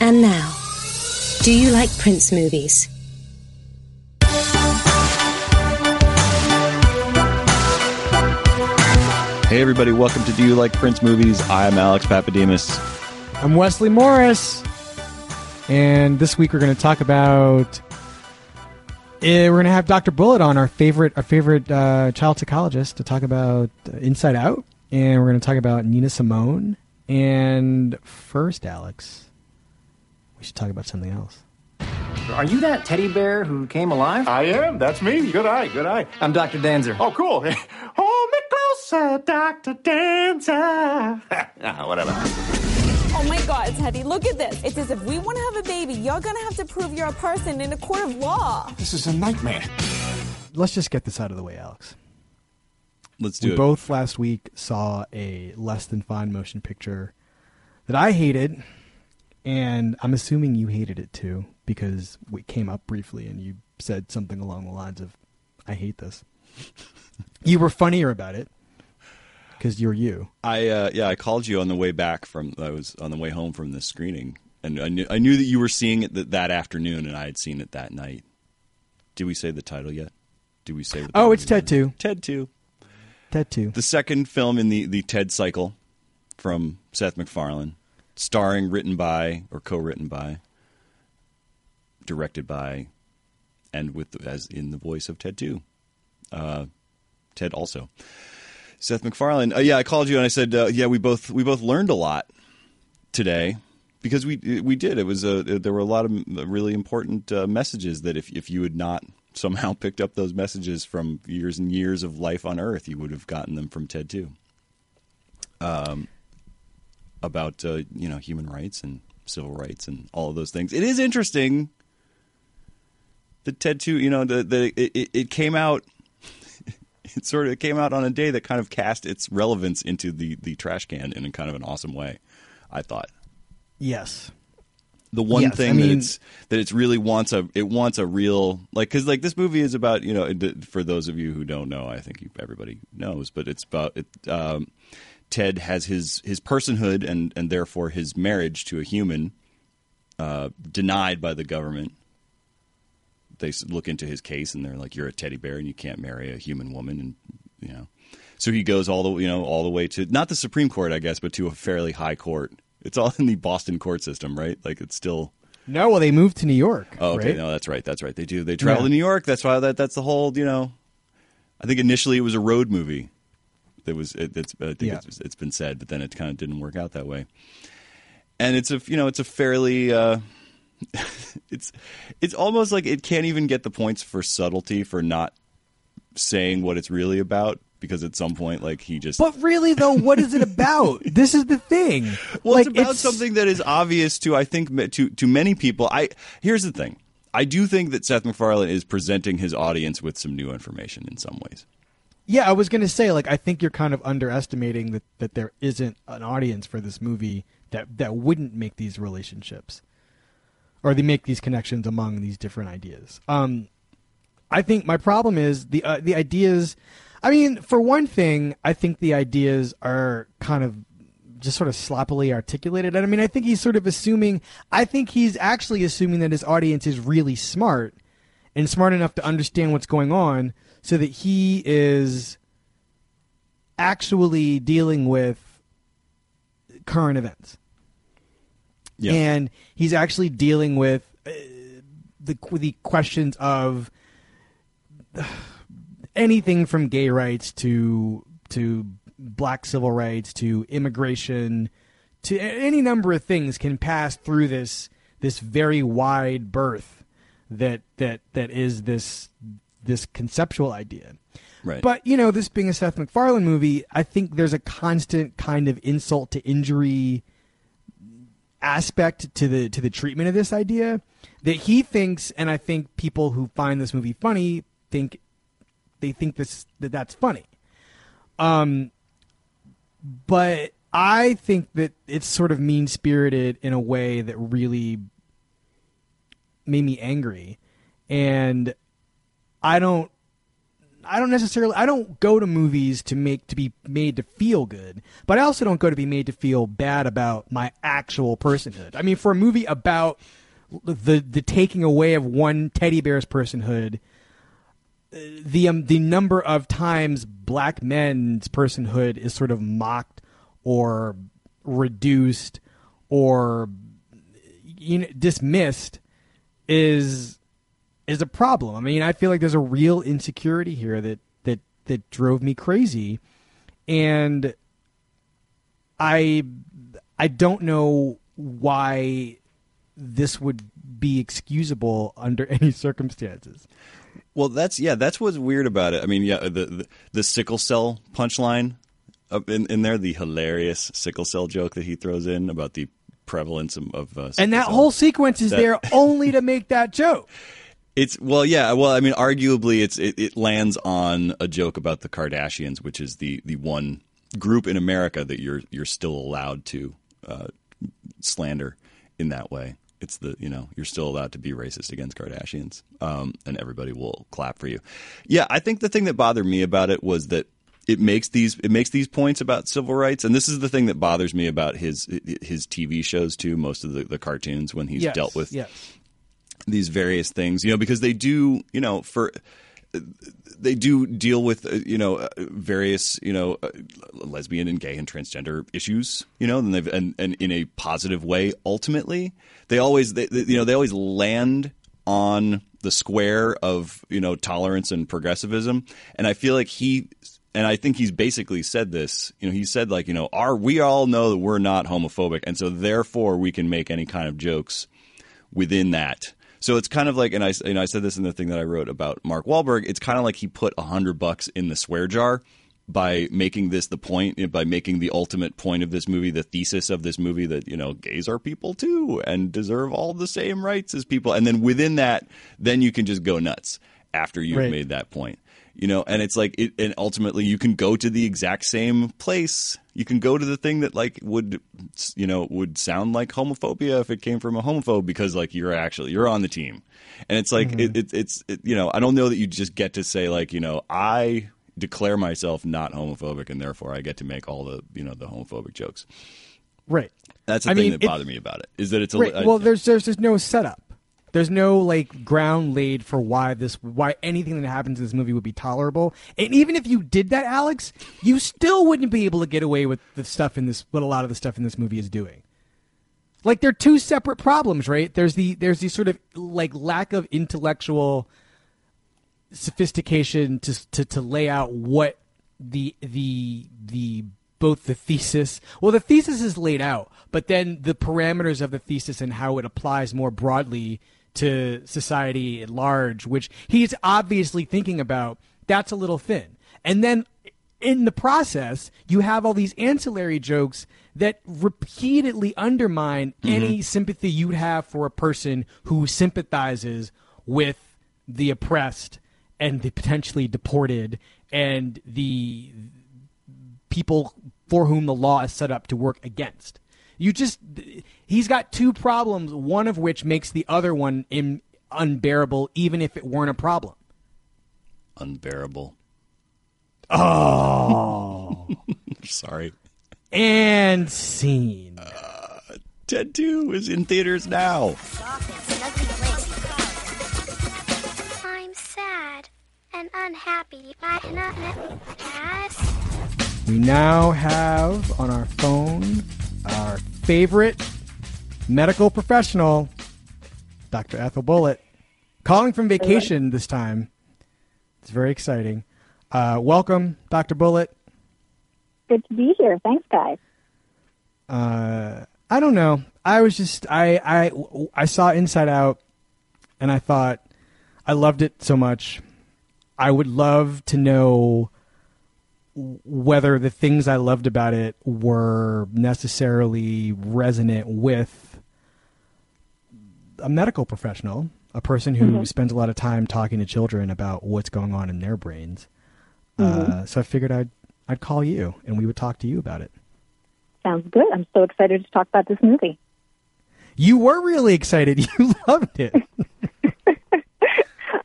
And now, do you like Prince movies? Hey, everybody, welcome to Do You Like Prince Movies? I'm Alex Pappademas. I'm Wesley Morris. And this week we're going to talk about. eh, we're going to have Dr. Bullitt on, our favorite, our favorite uh, child psychologist, to talk about uh, Inside Out. And we're going to talk about Nina Simone. And first, Alex, we should talk about something else. Are you that teddy bear who came alive? I am. That's me. Good eye. Good eye. I'm Dr. Danzer. Oh, cool. Hold me closer, Dr. Danzer. ah, whatever. Oh my God, Teddy, look at this. It says if we want to have a baby, you're going to have to prove you're a person in a court of law. This is a nightmare. Let's just get this out of the way, Alex. Let's do it. we it. both last week saw a less than fine motion picture that I hated, and I'm assuming you hated it too because we came up briefly and you said something along the lines of, "I hate this." you were funnier about it because you're you. I uh, yeah, I called you on the way back from. I was on the way home from the screening, and I knew I knew that you were seeing it th- that afternoon, and I had seen it that night. Did we say the title yet? Did we say? The Oh, it's Ted? Two. Ted Two, Ted Two. the second film in the the Ted cycle from Seth MacFarlane, starring, written by, or co-written by, directed by, and with as in the voice of Ted too. Uh, Ted also. Seth MacFarlane. Uh, yeah, I called you and I said, uh, yeah, we both we both learned a lot today because we we did. It was a there were a lot of really important uh, messages that if if you had not somehow picked up those messages from years and years of life on Earth, you would have gotten them from Ted too. Um, about uh, you know human rights and civil rights and all of those things. It is interesting. The TED two, you know, the the it, it- came out it sort of came out on a day that kind of cast its relevance into the the trash can in a kind of an awesome way. I thought Yes. the one Yes, thing I that it's that it's really wants a it wants a real like because like this movie is about you know for those of you who don't know I think everybody knows but it's about it. Um, Ted has his his personhood and and therefore his marriage to a human uh, denied by the government. They look into his case and they're like, "You're a teddy bear and you can't marry a human woman," and you know. So he goes all the you know all the way to not the Supreme Court, I guess, but to a fairly high court. It's all in the Boston court system, right? Like it's still. No, well, they moved to New York. Oh, okay. right? No, that's right. That's right. They do. They travel Yeah. to New York. That's why that. That's the whole. You know, I think initially it was a road movie. That was. It, it's. I think Yeah. it's, it's been said, but then it kind of didn't work out that way. And it's a. You know, it's a fairly. Uh, it's. It's almost like it can't even get the points for subtlety for not saying what it's really about because at some point, like he just. But really, though, what is it about? this is the thing. Well, like, it's about something that is obvious to I think to to many people. I here's the thing. I do think that Seth MacFarlane is presenting his audience with some new information in some ways. Yeah, I was going to say, like, I think you're kind of underestimating that, that there isn't an audience for this movie that, that wouldn't make these relationships or they make these connections among these different ideas. Um, I think my problem is the uh, the ideas. I mean, for one thing, I think the ideas are kind of just sort of sloppily articulated. And I mean, I think he's sort of assuming. I think he's actually assuming that his audience is really smart and smart enough to understand what's going on, so that he is actually dealing with current events Yeah. and he's actually dealing with uh, the the questions of anything from gay rights to to black civil rights to immigration to any number of things can pass through this this very wide berth that that that is this this conceptual idea. Right. But you know, this being a Seth MacFarlane movie, I think there's a constant kind of insult to injury aspect to the to the treatment of this idea that he thinks, and I think people who find this movie funny think they think this that that's funny. Um, but I think that it's sort of mean spirited in a way that really made me angry, and I don't I don't necessarily I don't go to movies to make to be made to feel good, but I also don't go to be made to feel bad about my actual personhood. I mean, for a movie about the the taking away of one teddy bear's personhood, the um, the number of times black men's personhood is sort of mocked or reduced or you know, dismissed is is a problem. I mean, I feel like there's a real insecurity here that that that drove me crazy, and I I don't know why this would be excusable under any circumstances. Well, that's yeah, that's what's weird about it. I mean, yeah, the the, the sickle cell punchline up in, in there, the hilarious sickle cell joke that he throws in about the prevalence of, of uh, And that sickle whole sequence is That- there only to make that joke. It's well, yeah. Well, I mean, arguably, it's it, it lands on a joke about the Kardashians, which is the the one group in America that you're you're still allowed to uh, slander in that way. It's the you know you're still allowed to be racist against Kardashians, um, and everybody will clap for you. Yeah, I think the thing that bothered me about it was that it makes these it makes these points about civil rights, and this is the thing that bothers me about his his TV shows too. Most of the, the cartoons when he's Yes, dealt with yes. These various things, you know, because they do, you know, for they do deal with uh, you know uh, various you know uh, lesbian and gay and transgender issues you know and and, and in a positive way ultimately they always they, they- you know they always land on the square of you know tolerance and progressivism and i feel like he and i think he's basically said this you know he said like you know our we all know that we're not homophobic and so therefore we can make any kind of jokes within that. So it's kind of like, and I, you know, I said this in the thing that I wrote about Mark Wahlberg. It's kind of like he put a hundred bucks in the swear jar by making this the point, by making the ultimate point of this movie, the thesis of this movie that you know gays are people too and deserve all the same rights as people. And then within that, then you can just go nuts after you've Right. made that point. You know, and it's like, it, and ultimately, you can go to the exact same place. You can go to the thing that like would, you know, would sound like homophobia if it came from a homophobe because like you're actually you're on the team, and it's like it, mm-hmm. it, it's it, you know I don't know that you just get to say like you know I declare myself not homophobic and therefore I get to make all the you know the homophobic jokes. Right. That's the I thing mean, that bothered me about it is that it's a Right. I- well, there's there's there's no setup. There's no like ground laid for why this why anything that happens in this movie would be tolerable. And even if you did that, Alex, you still wouldn't be able to get away with the stuff in this what a lot of the stuff in this movie is doing. Like they're two separate problems, right? There's the there's the sort of like lack of intellectual sophistication to to to lay out what the the the both the thesis well the thesis is laid out but then the parameters of the thesis and how it applies more broadly to society at large which he's obviously thinking about that's a little thin and then in the process you have all these ancillary jokes that repeatedly undermine mm-hmm. any sympathy you'd have for a person who sympathizes with the oppressed and the potentially deported and the people for whom the law is set up to work against. You just he's got two problems, one of which makes the other one in, unbearable even if it weren't a problem. unbearable. Oh. Sorry. and scene. Uh, Ted Two is in theaters now. I'm sad and unhappy. I cannot let pass. We now have on our phone our favorite medical professional, Dr. Ethel Bullitt, calling from vacation this time. It's very exciting. Uh, welcome, Dr. Bullitt. Good to be here. Thanks, guys. Uh, I don't know. I was just I I I saw Inside Out, and I thought I loved it so much. I would love to know whether the things I loved about it were necessarily resonant with a medical professional, a person who spends a lot of time talking to children about what's going on in their brains. Uh, so I figured I'd I'd call you and we would talk to you about it. Sounds good. I'm so excited to talk about this movie. You were really excited. You loved it.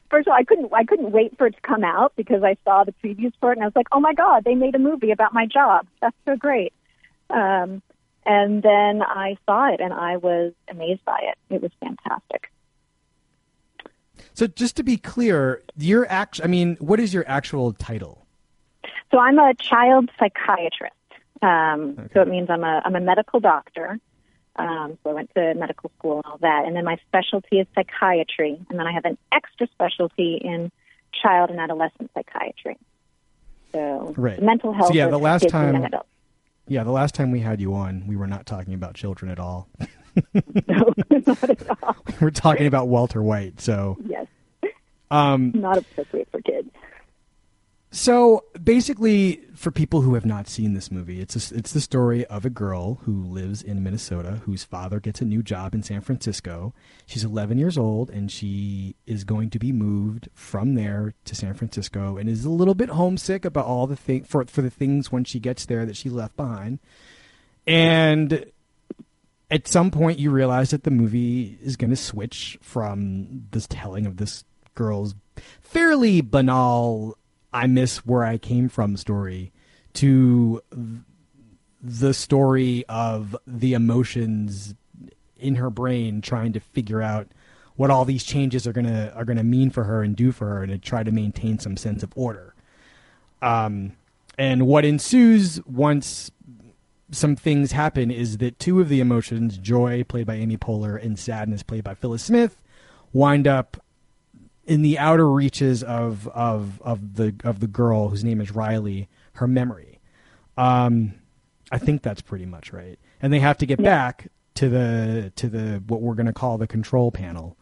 first of all, I couldn't I couldn't wait for it to come out because I saw the previews for it and I was like, oh my god, they made a movie about my job. That's so great. Um, and then I saw it and I was amazed by it. It was fantastic. So just to be clear, your act I mean, what is your actual title? So I'm a child psychiatrist. Um, So it means I'm a I'm a medical doctor. Um, so I went to medical school and all that, and then my specialty is psychiatry, and then I have an extra specialty in child and adolescent psychiatry. So Right. mental health. So yeah, the last time. Yeah, the last time we had you on, we were not talking about children at all. No, not at all. we're talking about Walter White. So Yes, um not appropriate for kids. So basically, for people who have not seen this movie, it's a, it's the story of a girl who lives in Minnesota whose father gets a new job in San Francisco. She's 11 years old and she is going to be moved from there to San Francisco and is a little bit homesick about all the thing for for the things when she gets there that she left behind. And at some point, you realize that the movie is going to switch from this telling of this girl's fairly banal I miss where I came from story to the story of the emotions in her brain trying to figure out what all these changes are gonna are gonna mean for her and do for her and to try to maintain some sense of order. Um, and what ensues once some things happen is that two of the emotions, joy played by Amy Poehler and sadness played by Phyllis Smith, wind up in the outer reaches of of of the of the girl whose name is Riley, her memory. Um, I think that's pretty much right. And they have to get back to the to the what we're going to call the control panel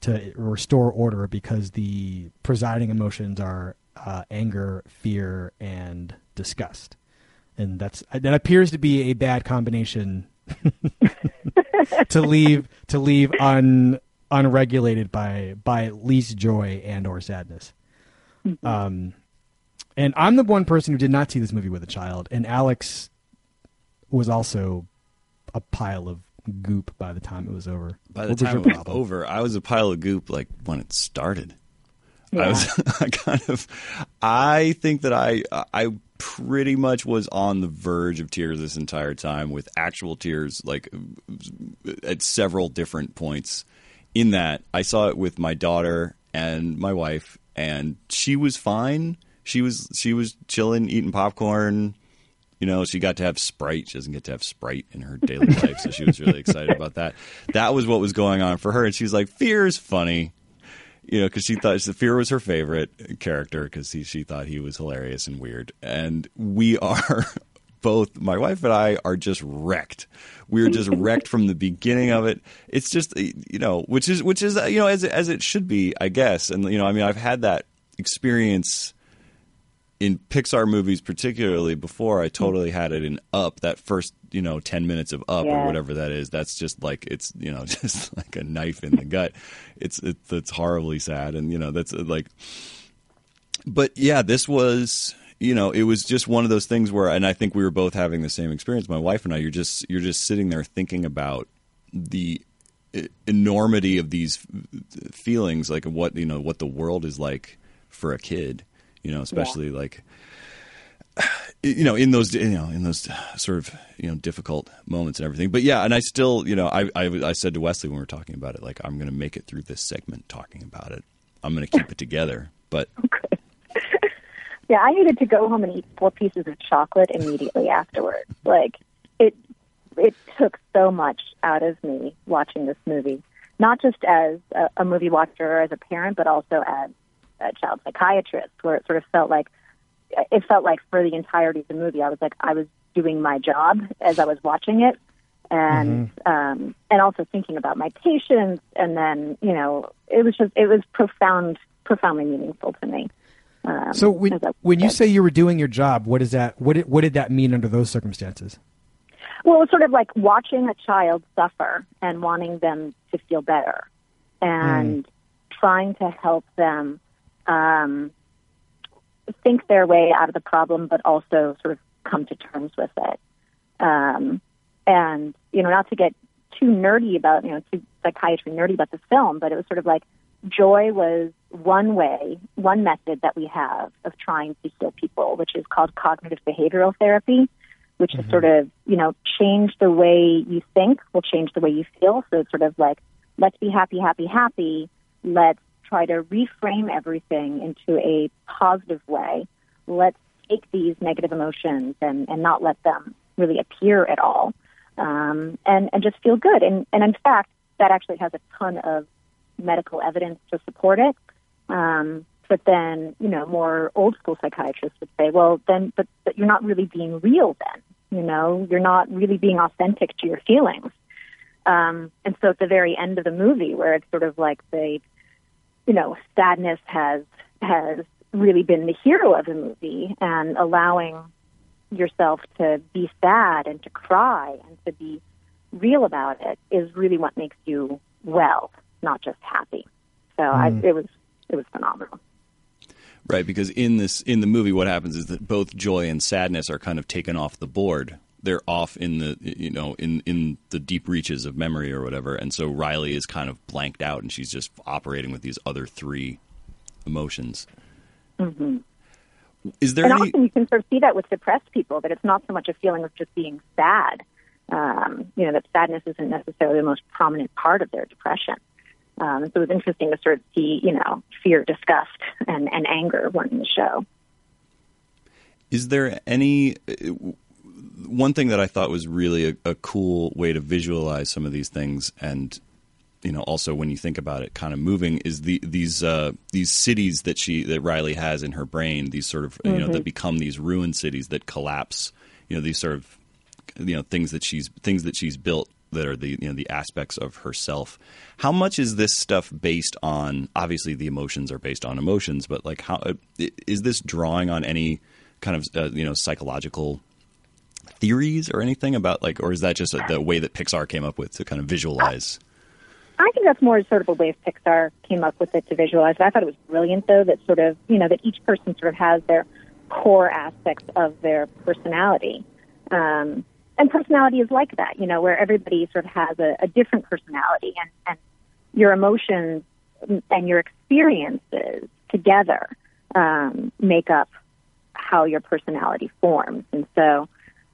to restore order because the presiding emotions are uh, anger, fear, and disgust, and that's that appears to be a bad combination to leave to leave un unregulated by by at least joy and or sadness. Um, and I'm the one person who did not see this movie with a child, and Alex was also a pile of goop by the time it was over. By the What time it was problem? over, I was a pile of goop like when it started. I was I kind of I think that I I pretty much was on the verge of tears this entire time with actual tears like at several different points in that I saw it with my daughter and my wife and she was fine. She was she was chilling eating popcorn. You know, she got to have Sprite. She doesn't get to have Sprite in her daily life, so she was really excited about that. That was what was going on for her, and she's like, "Fear is funny." you know, because she thought Fear was her favorite character because she thought he was hilarious and weird. And we are both, my wife and I, are just wrecked. We're just wrecked from the beginning of it. It's just, you know, which is which is you know as as it should be, I guess. And you know, I mean, I've had that experience in Pixar movies, particularly before. I totally had it in Up. That first, you know, ten minutes of Up or whatever that is. That's just like it's, you know, just like a knife in the gut. It's it's, it's horribly sad, and you know, that's uh, like. But yeah, this was, you know, it was just one of those things where, and I think we were both having the same experience. My wife and I. You're just you're just sitting there thinking about the enormity of these feelings, like what you know, what the world is like for a kid. You know, especially like you know in those you know in those sort of you know difficult moments and everything but yeah and i still you know i i, I said to wesley when we were talking about it like i'm going to make it through this segment talking about it i'm going to keep it together but Yeah, I needed to go home and eat four pieces of chocolate immediately afterwards. Like it it took so much out of me watching this movie. Not just as a, a movie watcher or as a parent, but also as a child psychiatrist, where it sort of felt like it felt like for the entirety of the movie, I was like I was doing my job as I was watching it, and um, and also thinking about my patients, and then you know it was just it was profound, profoundly meaningful to me. Um, So when when you say you were doing your job, what is that? What did, what did that mean under those circumstances? Well, it's sort of like watching a child suffer and wanting them to feel better and trying to help them um, think their way out of the problem, but also sort of come to terms with it. Um, and, you know, not to get too nerdy about, you know, too psychiatry nerdy about the film, but it was sort of like joy was one way, one method that we have of trying to heal people, which is called cognitive behavioral therapy, which is sort of, you know, change the way you think will change the way you feel. So it's sort of like, let's be happy, happy, happy. Let's try to reframe everything into a positive way. Let's take these negative emotions and, and not let them really appear at all. Um, and, and just feel good. And, and in fact, that actually has a ton of medical evidence to support it. Um, but then, you know, more old school psychiatrists would say, well, then, but, but you're not really being real then. You know, you're not really being authentic to your feelings. Um, and so at the very end of the movie, where it's sort of like the, you know, sadness has has really been the hero of the movie, and allowing yourself to be sad and to cry and to be real about it is really what makes you well, not just happy. So I, it was it was phenomenal. Right, because in this in the movie, what happens is that both joy and sadness are kind of taken off the board. They're off in the you know in in the deep reaches of memory or whatever, and so Riley is kind of blanked out, and she's just operating with these other three emotions. hmm Is there and any? often you can sort of see that with depressed people that it's not so much a feeling of just being sad. Um, you know that sadness isn't necessarily the most prominent part of their depression. Um, so it was interesting to sort of see, you know, fear, disgust, and, and anger one in the show. Is there any one thing that I thought was really a, a cool way to visualize some of these things, and you know, also when you think about it, kind of moving is the these uh, these cities that she that Riley has in her brain. These sort of you know that become these ruined cities that collapse. You know, these sort of you know things that she's things that she's built that are the you know the aspects of herself. How much is this stuff based on? Obviously, the emotions are based on emotions, but like how is this drawing on any kind of uh, you know psychological theories or anything about like, or is that just a, the way that Pixar came up with to kind of visualize? I think that's more sort of a way of Pixar came up with it to visualize. I thought it was brilliant, though, that sort of, you know, that each person sort of has their core aspects of their personality. Um, and personality is like that, you know, where everybody sort of has a, a different personality and, and your emotions and your experiences together um, make up how your personality forms. And so,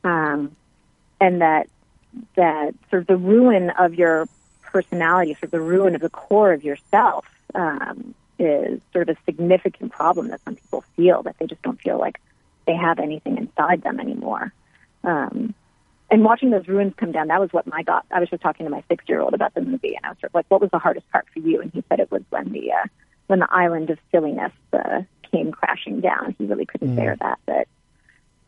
um, and that, that sort of the ruin of your personality, sort of the ruin of the core of yourself, um, is sort of a significant problem that some people feel that they just don't feel like they have anything inside them anymore. Um, and watching those ruins come down, that was what my got. I was just talking to my six-year-old about the movie, and I was sort of like, "What was the hardest part for you?" And he said it was when the uh, when the island of silliness uh, came crashing down. He really couldn't Mm. bear that. But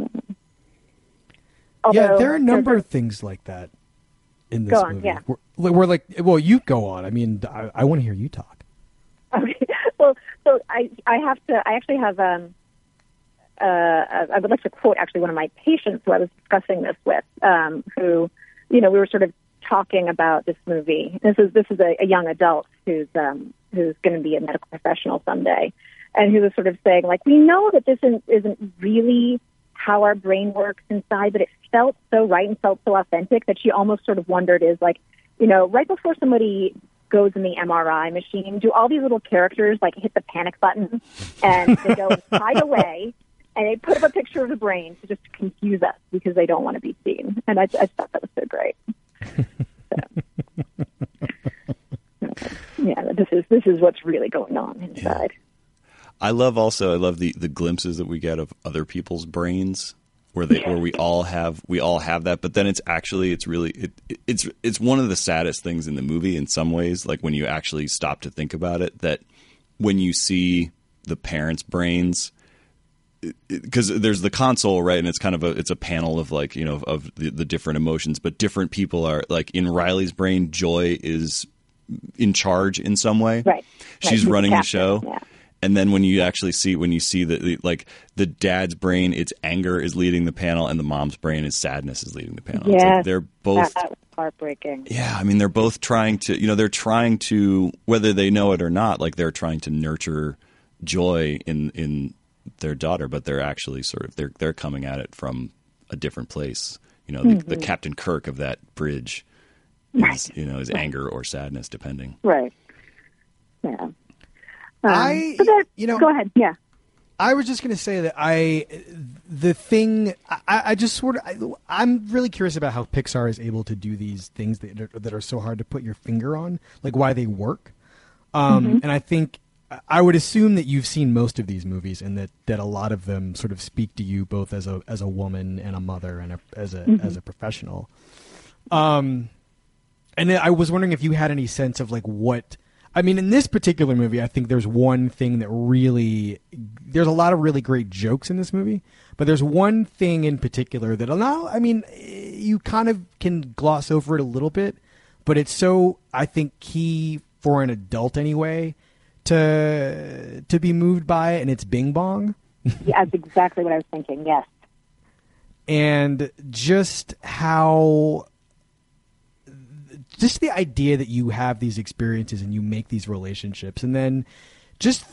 um, yeah, there are a number of things like that in this on, movie. yeah. We're, we're like, well, you go on. I mean, I, I want to hear you talk. Okay. Well, so I I have to. I actually have. Um, uh, I would like to quote actually one of my patients who I was discussing this with, um, who, you know, we were sort of talking about this movie. This is this is a, a young adult who's um, who's going to be a medical professional someday, and who was sort of saying like, we know that this isn't, isn't really how our brain works inside, but it felt so right and felt so authentic that she almost sort of wondered is like, you know, right before somebody goes in the MRI machine, do all these little characters like hit the panic button and they go hide away and they put up a picture of the brain to just confuse us because they don't want to be seen. And I, I thought that was so great. So, yeah, this is this is what's really going on inside. I love also I love the the glimpses that we get of other people's brains where they where we all have we all have that but then it's actually it's really it- it's it's one of the saddest things in the movie in some ways like when you actually stop to think about it that when you see the parents brains because there's the console right and it's kind of a it's a panel of like you know of the, the different emotions but different people are like in riley's brain joy is in charge in some way Right. she's Right, running the show yeah. and then when you actually see when you see the like the dad's brain it's anger is leading the panel and the mom's brain is sadness is leading the panel It's like they're both that, that heartbreaking. yeah, I mean they're both trying to, you know, they're trying to whether they know it or not, like they're trying to nurture joy in in their daughter, but they're actually sort of they're they're coming at it from a different place. You know, the, the Mhm. Captain Kirk of that bridge is, you know, is anger or sadness depending. Right. Yeah. Um, I- so that, you know- go ahead. Yeah. I was just going to say that I, the thing, I, I just sort of, I, I'm really curious about how Pixar is able to do these things that are, that are so hard to put your finger on, like why they work. Um, And I think I would assume that you've seen most of these movies, and that, that a lot of them sort of speak to you both as a as a woman and a mother and a, as a as a professional. Um, and I was wondering if you had any sense of like what I mean in this particular movie. I think there's one thing that really there's a lot of really great jokes in this movie, but there's one thing in particular that now I mean you kind of can gloss over it a little bit, but it's so I think key for an adult anyway to to be moved by it, and it's Bing Bong yeah. That's exactly what I was thinking. Yes. and just how just the idea that you have these experiences and you make these relationships and then just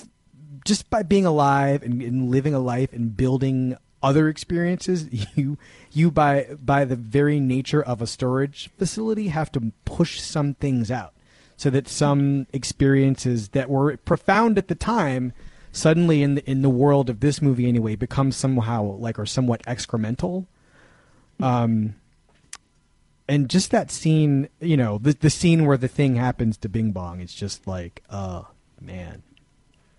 just by being alive and, and living a life and building other experiences you you by by the very nature of a storage facility have to push some things out so that some experiences that were profound at the time suddenly in the in the world of this movie anyway become somehow like or somewhat excremental um and just that scene you know the the scene where the thing happens to bing bong it's just like oh man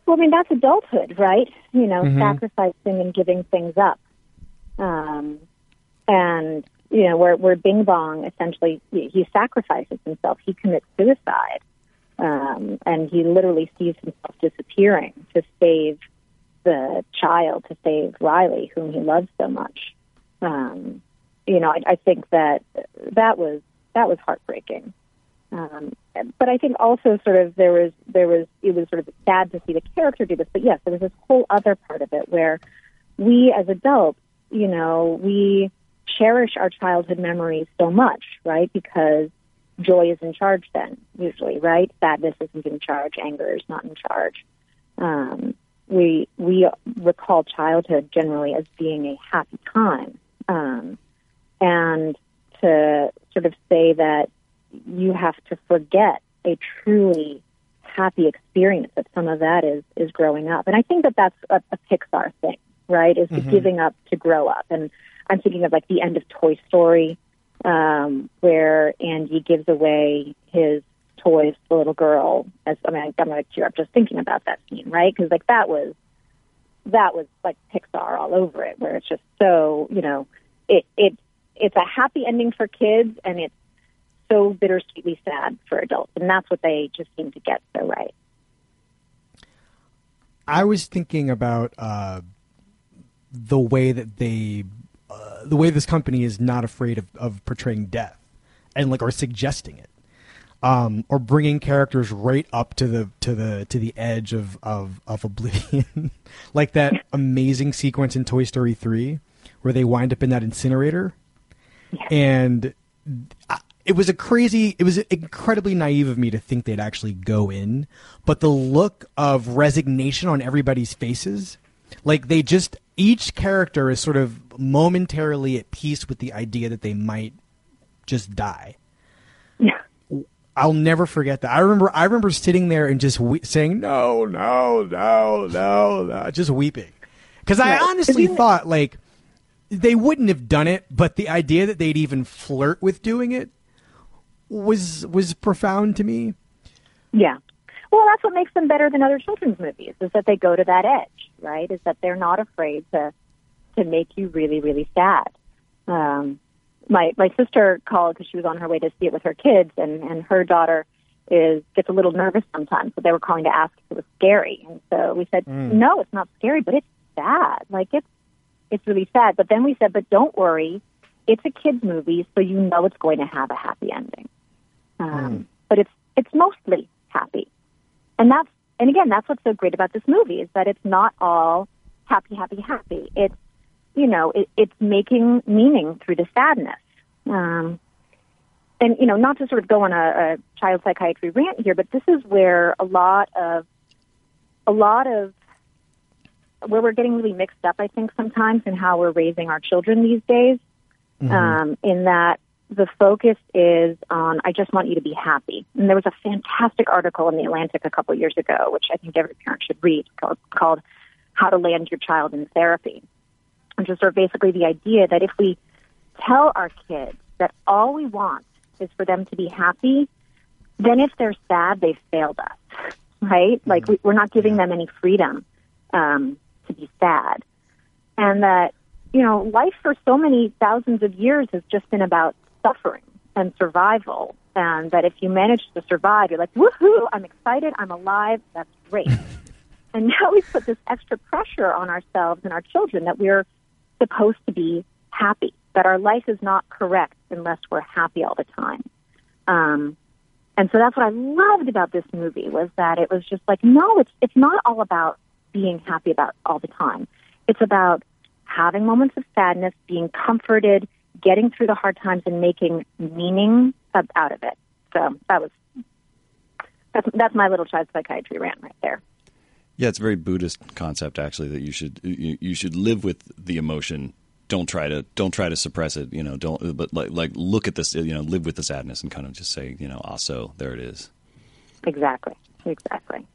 Well, I mean, that's adulthood, right? You know, Mhm. sacrificing and giving things up. Um, and, you know, where, where Bing Bong essentially, he, sacrifices himself. He commits suicide. Um, and he literally sees himself disappearing to save the child, to save Riley, whom he loves so much. Um, you know, I, I think that that was that was heartbreaking. Um, but I think also sort of there was there was it was sort of sad to see the character do this. But yes, there was this whole other part of it where we as adults, you know, we cherish our childhood memories so much, right? Because joy is in charge then, usually, right? Sadness isn't in charge, anger is not in charge. Um, we we recall childhood generally as being a happy time, um, and to sort of say that you have to forget a truly happy experience that some of that is is growing up and i think that that's a, a pixar thing right is the giving up to grow up and i'm thinking of like the end of toy story um where andy gives away his toys to the little girl as i mean i'm gonna tear up just thinking about that scene right because like that was that was like pixar all over it where it's just so you know it it it's a happy ending for kids and it's so bittersweetly sad for adults, and that's what they just seem to get so right. I was thinking about uh, the way that they, uh, the way this company is not afraid of, of portraying death, and like or suggesting it, um, or bringing characters right up to the to the to the edge of of, of oblivion, like that amazing sequence in Toy Story three where they wind up in that incinerator, and it was a crazy it was incredibly naive of me to think they'd actually go in but the look of resignation on everybody's faces like they just each character is sort of momentarily at peace with the idea that they might just die Yeah. I'll never forget that. I remember I remember sitting there and just we- saying no, no, no, no, no, just weeping. Cuz I Right. honestly thought like they wouldn't have done it, but the idea that they'd even flirt with doing it was was profound to me. Yeah. Well, that's what makes them better than other children's movies is that they go to that edge, right? Is that they're not afraid to to make you really, really sad. Um, my my sister called because she was on her way to see it with her kids, and and her daughter is gets a little nervous sometimes. So they were calling to ask if it was scary, and so we said, no, it's not scary, but it's sad. Like it's it's really sad. But then we said, but don't worry, it's a kids movie, so you know it's going to have a happy ending. Um, But it's it's mostly happy, and that's and again that's what's so great about this movie is that it's not all happy, happy, happy. It's you know it, it's making meaning through the sadness. Um, and you know, not to sort of go on a, a child psychiatry rant here, but this is where a lot of a lot of where we're getting really mixed up, I think, sometimes in how we're raising our children these days. Um, in that the focus is on I just want you to be happy. And there was a fantastic article in the Atlantic a couple of years ago, which I think every parent should read, called, called "How to Land Your Child in Therapy," which is sort of basically the idea that if we tell our kids that all we want is for them to be happy, then if they're sad, they've failed us, right? Like we, we're not giving them any freedom um, to be sad, and that you know life for so many thousands of years has just been about suffering and survival, and that if you manage to survive, you're like woohoo! I'm excited, I'm alive, that's great. and now we put this extra pressure on ourselves and our children that we're supposed to be happy, that our life is not correct unless we're happy all the time. Um, and so that's what I loved about this movie was that it was just like, no, it's it's not all about being happy about all the time. It's about having moments of sadness, being comforted, getting through the hard times, and making meaning out of it. So that was that's that's my little child psychiatry rant right there. Yeah, it's a very Buddhist concept actually that you should you, you should live with the emotion. Don't try to don't try to suppress it. You know, don't but like like look at this. You know, live with the sadness and kind of just say you know, ah, so there it is. Exactly, exactly.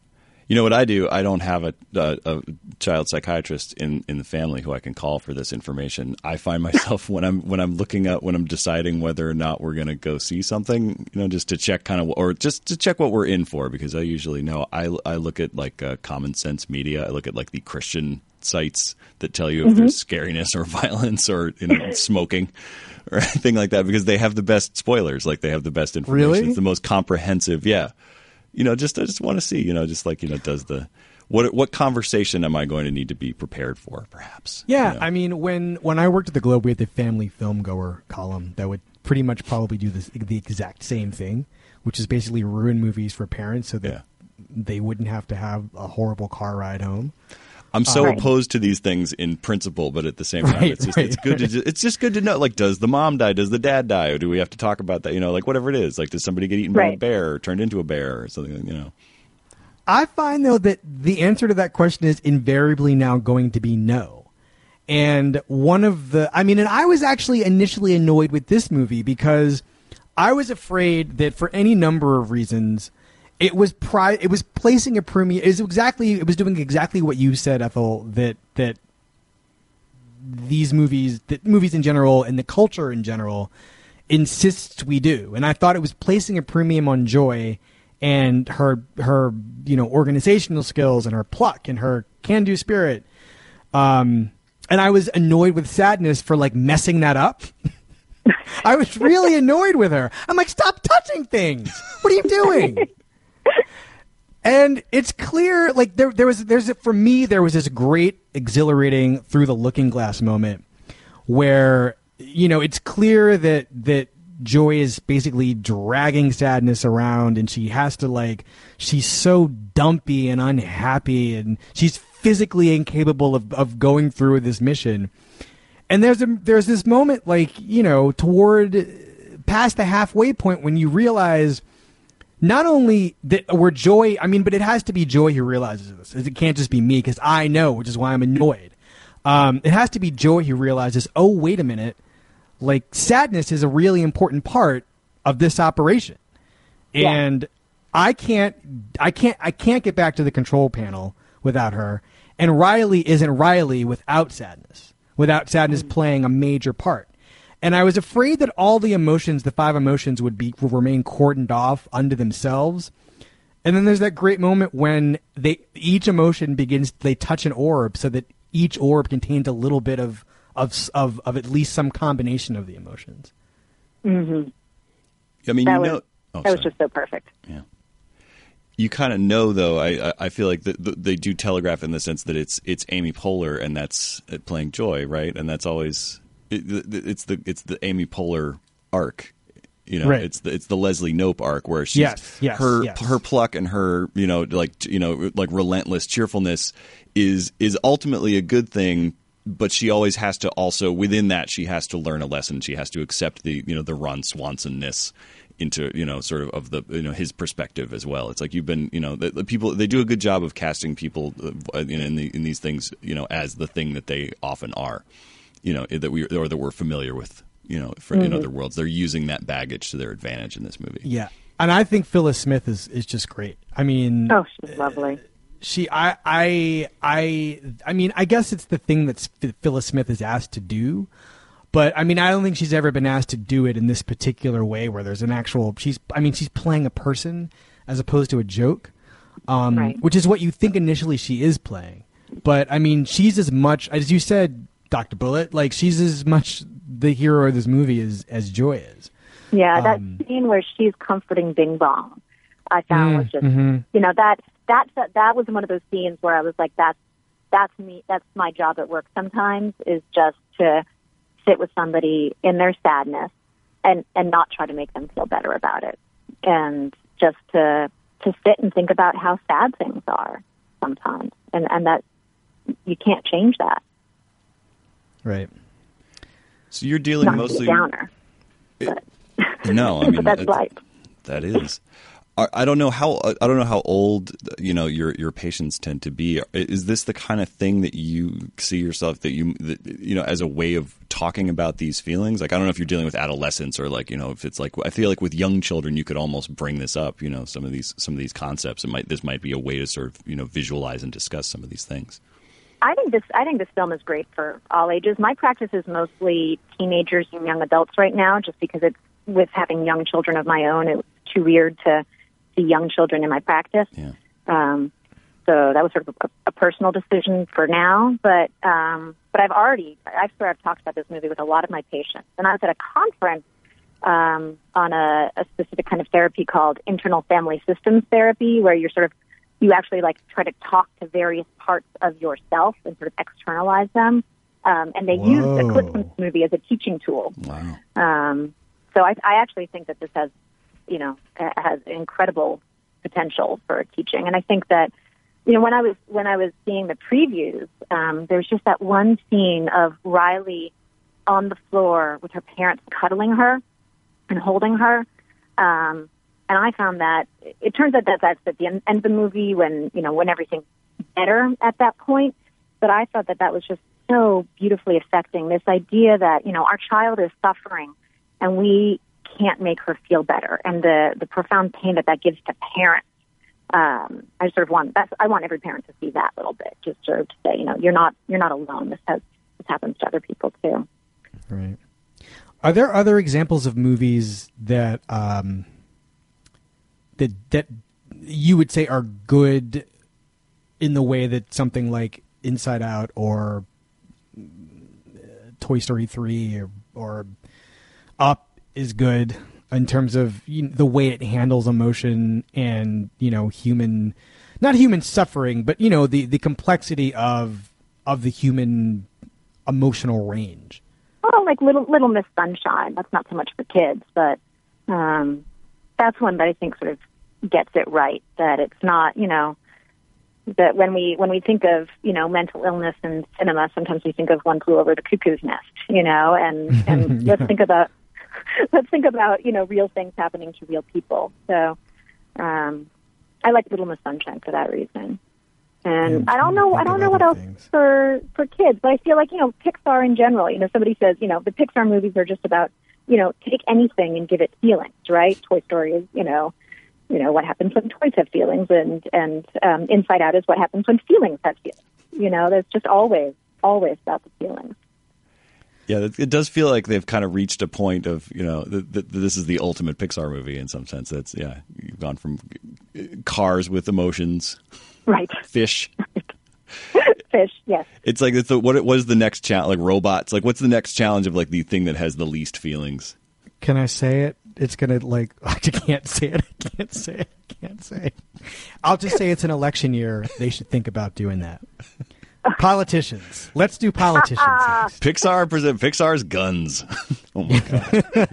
You know what I do? I don't have a, a, a child psychiatrist in, in the family who I can call for this information. I find myself when I'm when I'm looking at when I'm deciding whether or not we're going to go see something, you know, just to check kind of or just to check what we're in for because I usually know. I I look at like uh, common sense media. I look at like the Christian sites that tell you if there's scariness or violence or you know smoking or anything like that because they have the best spoilers. Like they have the best information. Really? It's the most comprehensive. Yeah you know, just I just want to see, you know, just like you know, does the what what conversation am I going to need to be prepared for, perhaps? Yeah, You know? I mean, when when I worked at the Globe, we had the family film goer column that would pretty much probably do this, the exact same thing, which is basically ruin movies for parents so that Yeah. they wouldn't have to have a horrible car ride home. I'm so Right. opposed to these things in principle, but at the same time, Right, it's just right, it's good to ju- it's just good to know. Like, does the mom die? Does the dad die? Or do we have to talk about that? You know, like whatever it is. Like, does somebody get eaten by a bear or turned into a bear or something? You know. I find though that the answer to that question is invariably now going to be no. And one of the I mean and I was actually initially annoyed with this movie because I was afraid that for any number of reasons it was pri- it was placing a premium is exactly it was doing exactly what you said Ethel that that these movies that movies in general and the culture in general insists we do. And i thought it was placing a premium on joy and her her you know organizational skills and her pluck and her can do spirit. Um and i was annoyed with sadness for like messing that up. I was really annoyed with her. I'm like stop touching things. What are you doing and it's clear like there there was there's for me there was this great exhilarating through the looking glass moment where you know it's clear that that joy is basically dragging sadness around and she has to like she's so dumpy and unhappy and she's physically incapable of, of going through this mission. And there's a there's this moment like you know toward past the halfway point when you realize not only that we're joy i mean but it has to be joy who realizes this. It can't just be me because i know which is why i'm annoyed. Um, it has to be joy who realizes oh wait a minute like sadness is a really important part of this operation. Yeah. and i can't i can't i can't get back to the control panel without her. And riley isn't riley without sadness without sadness playing a major part and I was afraid that all the emotions, the five emotions, would be would remain cordoned off unto themselves. And then there's that great moment when they each emotion begins they touch an orb, so that each orb contains a little bit of of of, of at least some combination of the emotions. Mm-hmm. I mean, That you was know. Oh, that was just so perfect. Yeah. You kind of know though i I- i feel like the, the, they do telegraph in the sense that it's it's amy poehler and that's uh, playing joy right and that's always it, it's the it's the amy poehler arc you know Right. it's the it's the leslie knope arc where she's Yes, yes, her yes. her pluck and her you know like you know like relentless cheerfulness is is ultimately a good thing but she always has to also within that she has to learn a lesson she has to accept the you know the ron swansonness into you know sort of of the you know his perspective as well it's like you've been you know the, the people they do a good job of casting people uh, in, in, the, in these things you know as the thing that they often are you know that we or that we're familiar with you know, for, in other worlds. They're using that baggage to their advantage in this movie. Yeah, and I think Phyllis Smith is is just great. I mean, Oh, she's lovely. she I I I I mean I guess it's the thing that Phyllis Smith is asked to do, but I mean I don't think she's ever been asked to do it in this particular way where there's an actual she's I mean she's playing a person as opposed to a joke, um, Right. which is what you think initially she is playing. But I mean she's as much as you said, Doctor Bullitt, like she's as much the hero of this movie as as Joy is. Yeah, that Um, scene where she's comforting Bing Bong, I found Mm, was just mhm. you know that that that that was one of those scenes where I was like, that's that's me. That's my job at work. Sometimes is just to sit with somebody in their sadness and and not try to make them feel better about it, and just to to sit and think about how sad things are sometimes, and and that you can't change that. Right. So you're dealing Not mostly. a downer, No, I mean but that's it- life. That is. I I don't know how uh, I don't know how old you know your your patients tend to be. Is this the kind of thing that you see yourself that you that, you know as a way of talking about these feelings? Like I don't know if you're dealing with adolescents or like you know if it's like I feel like with young children you could almost bring this up. You know some of these some of these concepts. It might this might be a way to sort of you know visualize and discuss some of these things. I think this I think this film is great for all ages. My practice is mostly teenagers and young adults right now, just because it's with having young children of my own. It was too weird to see young children in my practice. Yeah. Um, so that was sort of a, a personal decision for now. But um, but I've already I swear I've talked about this movie with a lot of my patients, and I was at a conference um, on a, a specific kind of therapy called internal family systems therapy, where you're sort of you actually like try to talk to various parts of yourself and sort of externalize them. Um, and they use a clip from this movie as a teaching tool. Wow. Um, so I, I actually think that this has, you know, has incredible potential for teaching. And I think that, you know, when I was when I was seeing the previews, um, there's just that one scene of Riley on the floor with her parents cuddling her and holding her. Um, and I found that it turns out that that's at the end end of the movie when you know when everything's better at that point. But I thought that that was just so beautifully affecting. This idea that you know our child is suffering, and we can't make her feel better, and the the profound pain that that gives to parents. Um, I sort of want that's I want every parent to see that little bit, just sort of to say, you know, you're not you're not alone. This has this happens to other people too. Right. Are there other examples of movies that um, that that you would say are good in the way that something like Inside Out or uh, Toy Story three or, or Up is good in terms of you know, the way it handles emotion and you know human, not human suffering, but you know the the complexity of of the human emotional range. Oh, like Little Little Miss Sunshine. That's not so much for kids, but um, that's one that I think sort of gets it right. That it's not, you know, that when we when we think of you know mental illness in cinema, sometimes we think of One Flew Over the Cuckoo's Nest, you know, and and let's think about let's think about you know real things happening to real people. So um, I like Little Miss Sunshine for that reason. And Yeah, I don't know, I don't know what else things. for for kids, but I feel like you know Pixar in general. You know, somebody says you know the Pixar movies are just about you know take anything and give it feelings, right? Toy Story is you know you know what happens when toys have feelings, and and um, Inside Out is what happens when feelings have feelings. You know, there's just always always about the feelings. Yeah, it does feel like they've kind of reached a point of you know th- th- this is the ultimate Pixar movie in some sense. That's yeah, you've gone from uh, cars with emotions, Right, fish. fish. Yes. It's like it's the, what what is the next challenge? Like robots. Like what's the next challenge of like the thing that has the least feelings? Can I say it? It's gonna like I can't say it. I can't say it. I can't say it. I'll just say it's an election year. They should think about doing that. Politicians. Let's do politicians. next. Pixar present Pixar's guns. oh my god.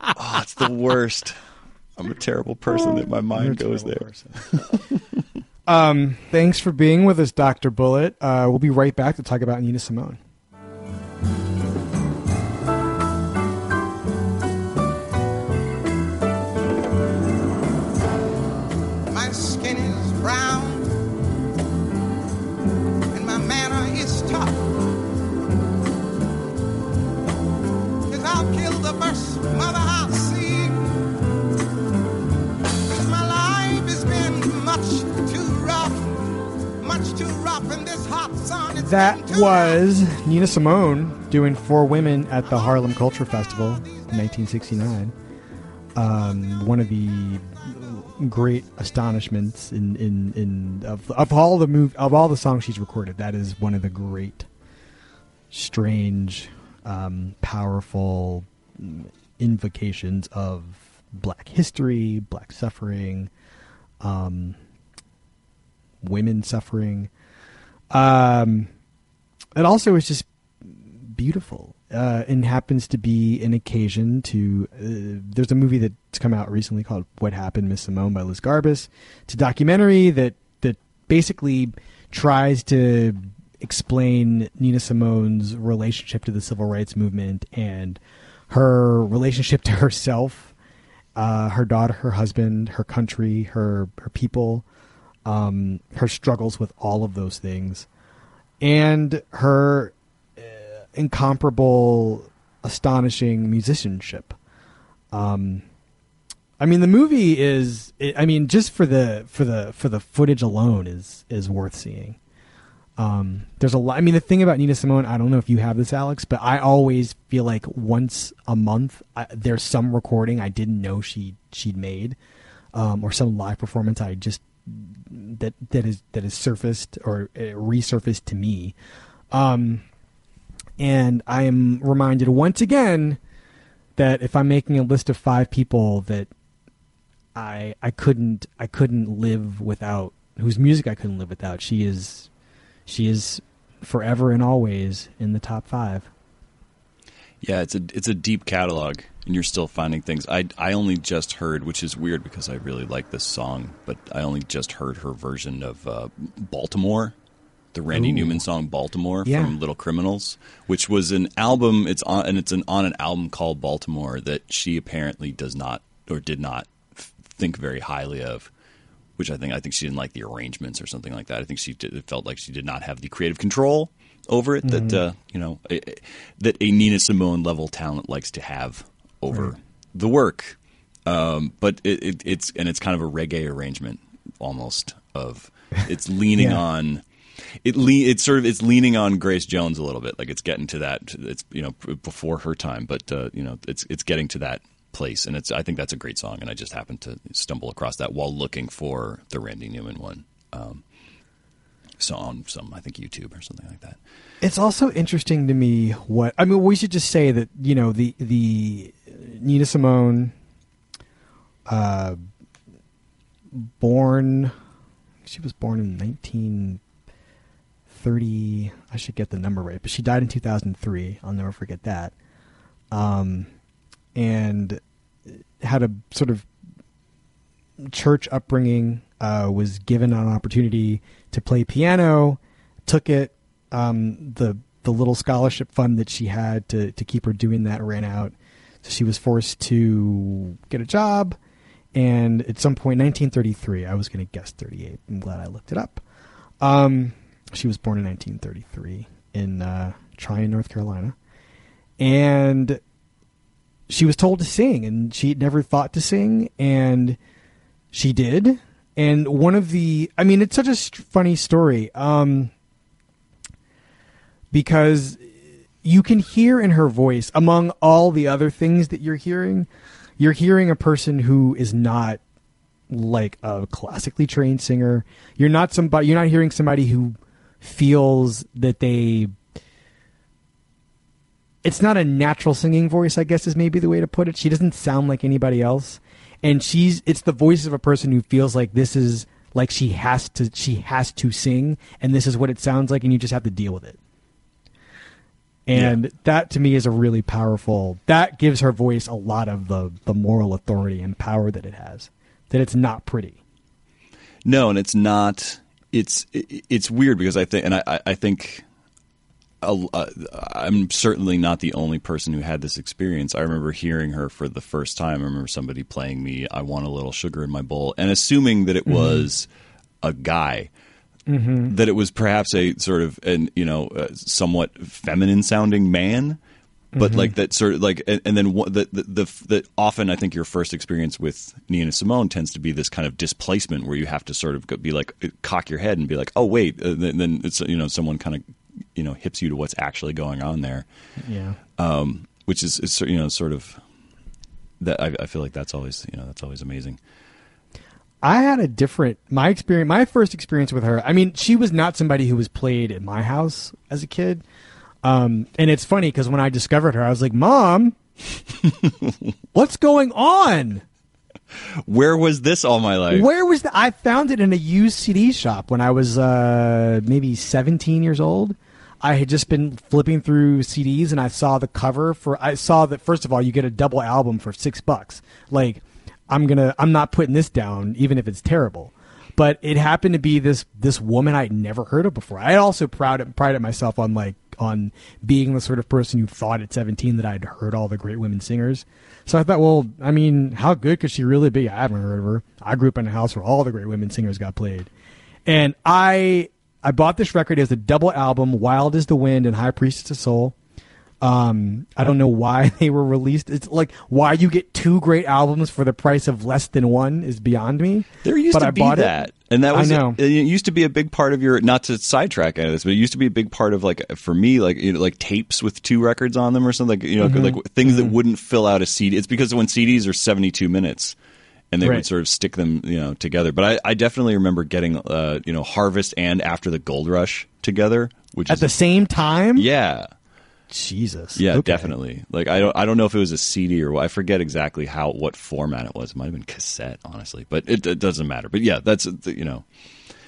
oh, it's the worst. I'm a terrible person that my mind goes there. Um, thanks for being with us, Doctor Bullitt. Uh, we'll be right back to talk about Nina Simone. That was Nina Simone doing Four Women at the Harlem Culture Festival in 1969. Um, one of the great astonishments in, in, in of, of all the move of all the songs she's recorded. That is one of the great, strange, um, powerful invocations of Black history, Black suffering, um, women suffering. Um, it also is just beautiful uh, and happens to be an occasion to. Uh, there's a movie that's come out recently called "What Happened, Miss Simone" by Liz Garbus. It's a documentary that that basically tries to explain Nina Simone's relationship to the civil rights movement and her relationship to herself, uh, her daughter, her husband, her country, her her people, um, her struggles with all of those things, and her uh, incomparable, astonishing musicianship. Um, I mean, the movie is. I mean, just for the for the for the footage alone is is worth seeing. Um, there's a lot. I mean, the thing about Nina Simone, I don't know if you have this, Alex, but I always feel like once a month I, there's some recording I didn't know she she'd made, um, or some live performance I just that that is that is surfaced or uh, resurfaced to me. Um, and I am reminded once again that if I'm making a list of five people that I I couldn't I couldn't live without whose music I couldn't live without, she is she is forever and always in the top five. Yeah, it's a it's a deep catalog, and you're still finding things. I I only just heard, which is weird because I really like this song, but I only just heard her version of uh, Baltimore, the Randy Ooh. Newman song Baltimore Yeah. from Little Criminals, which was an album. It's on and it's an on an album called Baltimore that she apparently does not or did not f- think very highly of. Which I think I think she didn't like the arrangements or something like that. I think she did, it felt like she did not have the creative control over it that uh, you know that a Nina Simone level talent likes to have over Right. the work. Um, but it, it, it's and it's kind of a reggae arrangement almost of it's leaning Yeah. on it le- it's sort of it's leaning on Grace Jones a little bit like it's getting to that it's you know before her time but uh, you know it's it's getting to that place and it's I think that's a great song and I just happened to stumble across that while looking for the Randy Newman one um, so on some I think YouTube or something like that It's also interesting to me what I mean. We should just say that you know the the Nina Simone, uh, born. She was born in nineteen thirty. I should get the number right, but she died in two thousand three. I'll never forget that. Um, and had a sort of church upbringing. Uh, was given an opportunity to play piano, took it. Um, the the little scholarship fund that she had to to keep her doing that ran out, so she was forced to get a job. And at some point, 1933, I was going to guess 38. I'm glad I looked it up. Um, she was born in 1933 in uh, Tryon, North Carolina, and she was told to sing, and she had never thought to sing, and she did. And one of the, I mean, it's such a st- funny story um, because you can hear in her voice, among all the other things that you're hearing, you're hearing a person who is not like a classically trained singer. You're not somebody. You're not hearing somebody who feels that they. It's not a natural singing voice. I guess is maybe the way to put it. She doesn't sound like anybody else, and she's. It's the voice of a person who feels like this is like she has to. She has to sing, and this is what it sounds like, and you just have to deal with it. And that to me is a really powerful. That gives her voice a lot of the the moral authority and power that it has. That it's not pretty. No, and it's not it's it's weird because I think, and I- I think, a- I'm certainly not the only person who had this experience. I remember hearing her for the first time. I remember somebody playing me "I Want a Little Sugar in My Bowl" and assuming that it was a guy. That it was perhaps a sort of an you know uh, somewhat feminine sounding man, but like that sort of like and, and then the, the the the often I think your first experience with Nina Simone tends to be this kind of displacement where you have to sort of be like cock your head and be like oh wait uh, then, then it's you know someone kind of you know hips you to what's actually going on there. Yeah. Um, which is, is you know sort of that I, I feel like that's always you know that's always amazing. I had a different my experience. My first experience with her. I mean, she was not somebody who was played at my house as a kid. Um, and it's funny because when I discovered her, I was like, "Mom, what's going on? Where was this all my life? Where was the?" I found it in a used CD shop when I was uh, maybe 17 years old. I had just been flipping through CDs and I saw the cover for. I saw that first of all, you get a double album for six bucks. Like, I'm gonna, I'm not putting this down, even if it's terrible. But it happened to be this this woman I'd never heard of before. I also proud prided myself on like on being the sort of person who thought at 17 that I'd heard all the great women singers. So I thought, well, I mean, how good could she really be? I haven't heard of her. I grew up in a house where all the great women singers got played, and I I bought this record as a double album, Wild as the Wind and High Priestess of Soul. Um, I don't know why they were released. It's like why you get two great albums for the price of less than one is beyond me. There used but to I be bought that, it. and that I was know. It, it used to be a big part of your. Not to sidetrack out of this, but it used to be a big part of like for me, like you know, like tapes with two records on them or something. Like, you know, Mhm. like things that Mhm. wouldn't fill out a CD. It's because when CDs are seventy two minutes. And they would sort of stick them, you know, together. But I, I definitely remember getting, uh, you know, Harvest and After the Gold Rush together, which At is the same time, yeah, Jesus, yeah, Okay. definitely. Like I don't, I don't know if it was a CD or what. I forget exactly how what format it was. It might have been cassette, honestly, but it, it doesn't matter. But yeah, that's you know,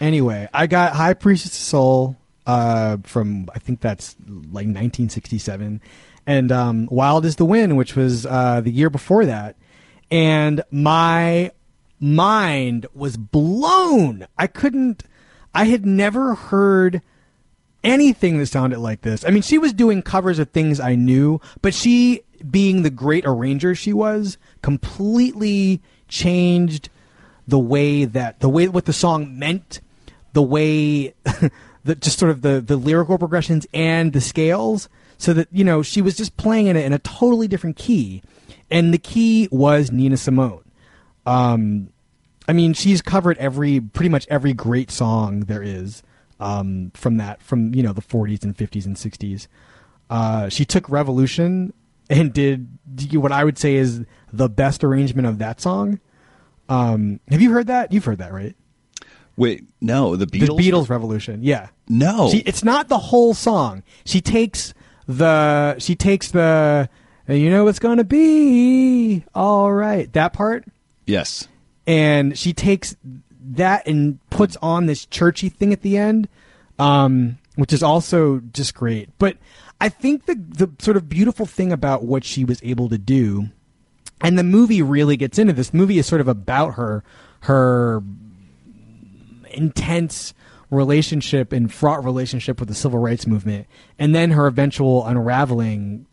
Anyway, I got High Priestess of Soul uh, from I think that's like 1967, and um, Wild is the Wind, which was uh, the year before that, and my mind was blown. I couldn't. I had never heard anything that sounded like this. I mean, she was doing covers of things I knew, but she, being the great arranger she was, completely changed the way that the way what the song meant, the way the just sort of the the lyrical progressions and the scales, so that you know she was just playing in a, in a totally different key, and the key was Nina Simone. Um, I mean, she's covered every pretty much every great song there is um, from that from you know the 40s and 50s and 60s. Uh, she took Revolution and did what I would say is the best arrangement of that song. Um, have you heard that? You've heard that, right? wait, no, the Beatles. The Beatles Revolution. Yeah. No, She, it's not the whole song. She takes the she takes the you know it's gonna be all right that part yes, and she takes that and puts on this churchy thing at the end, um, which is also just great. But I think the the sort of beautiful thing about what she was able to do, and the movie really gets into this. The movie is sort of about her her intense relationship and fraught relationship with the civil rights movement, and then her eventual unraveling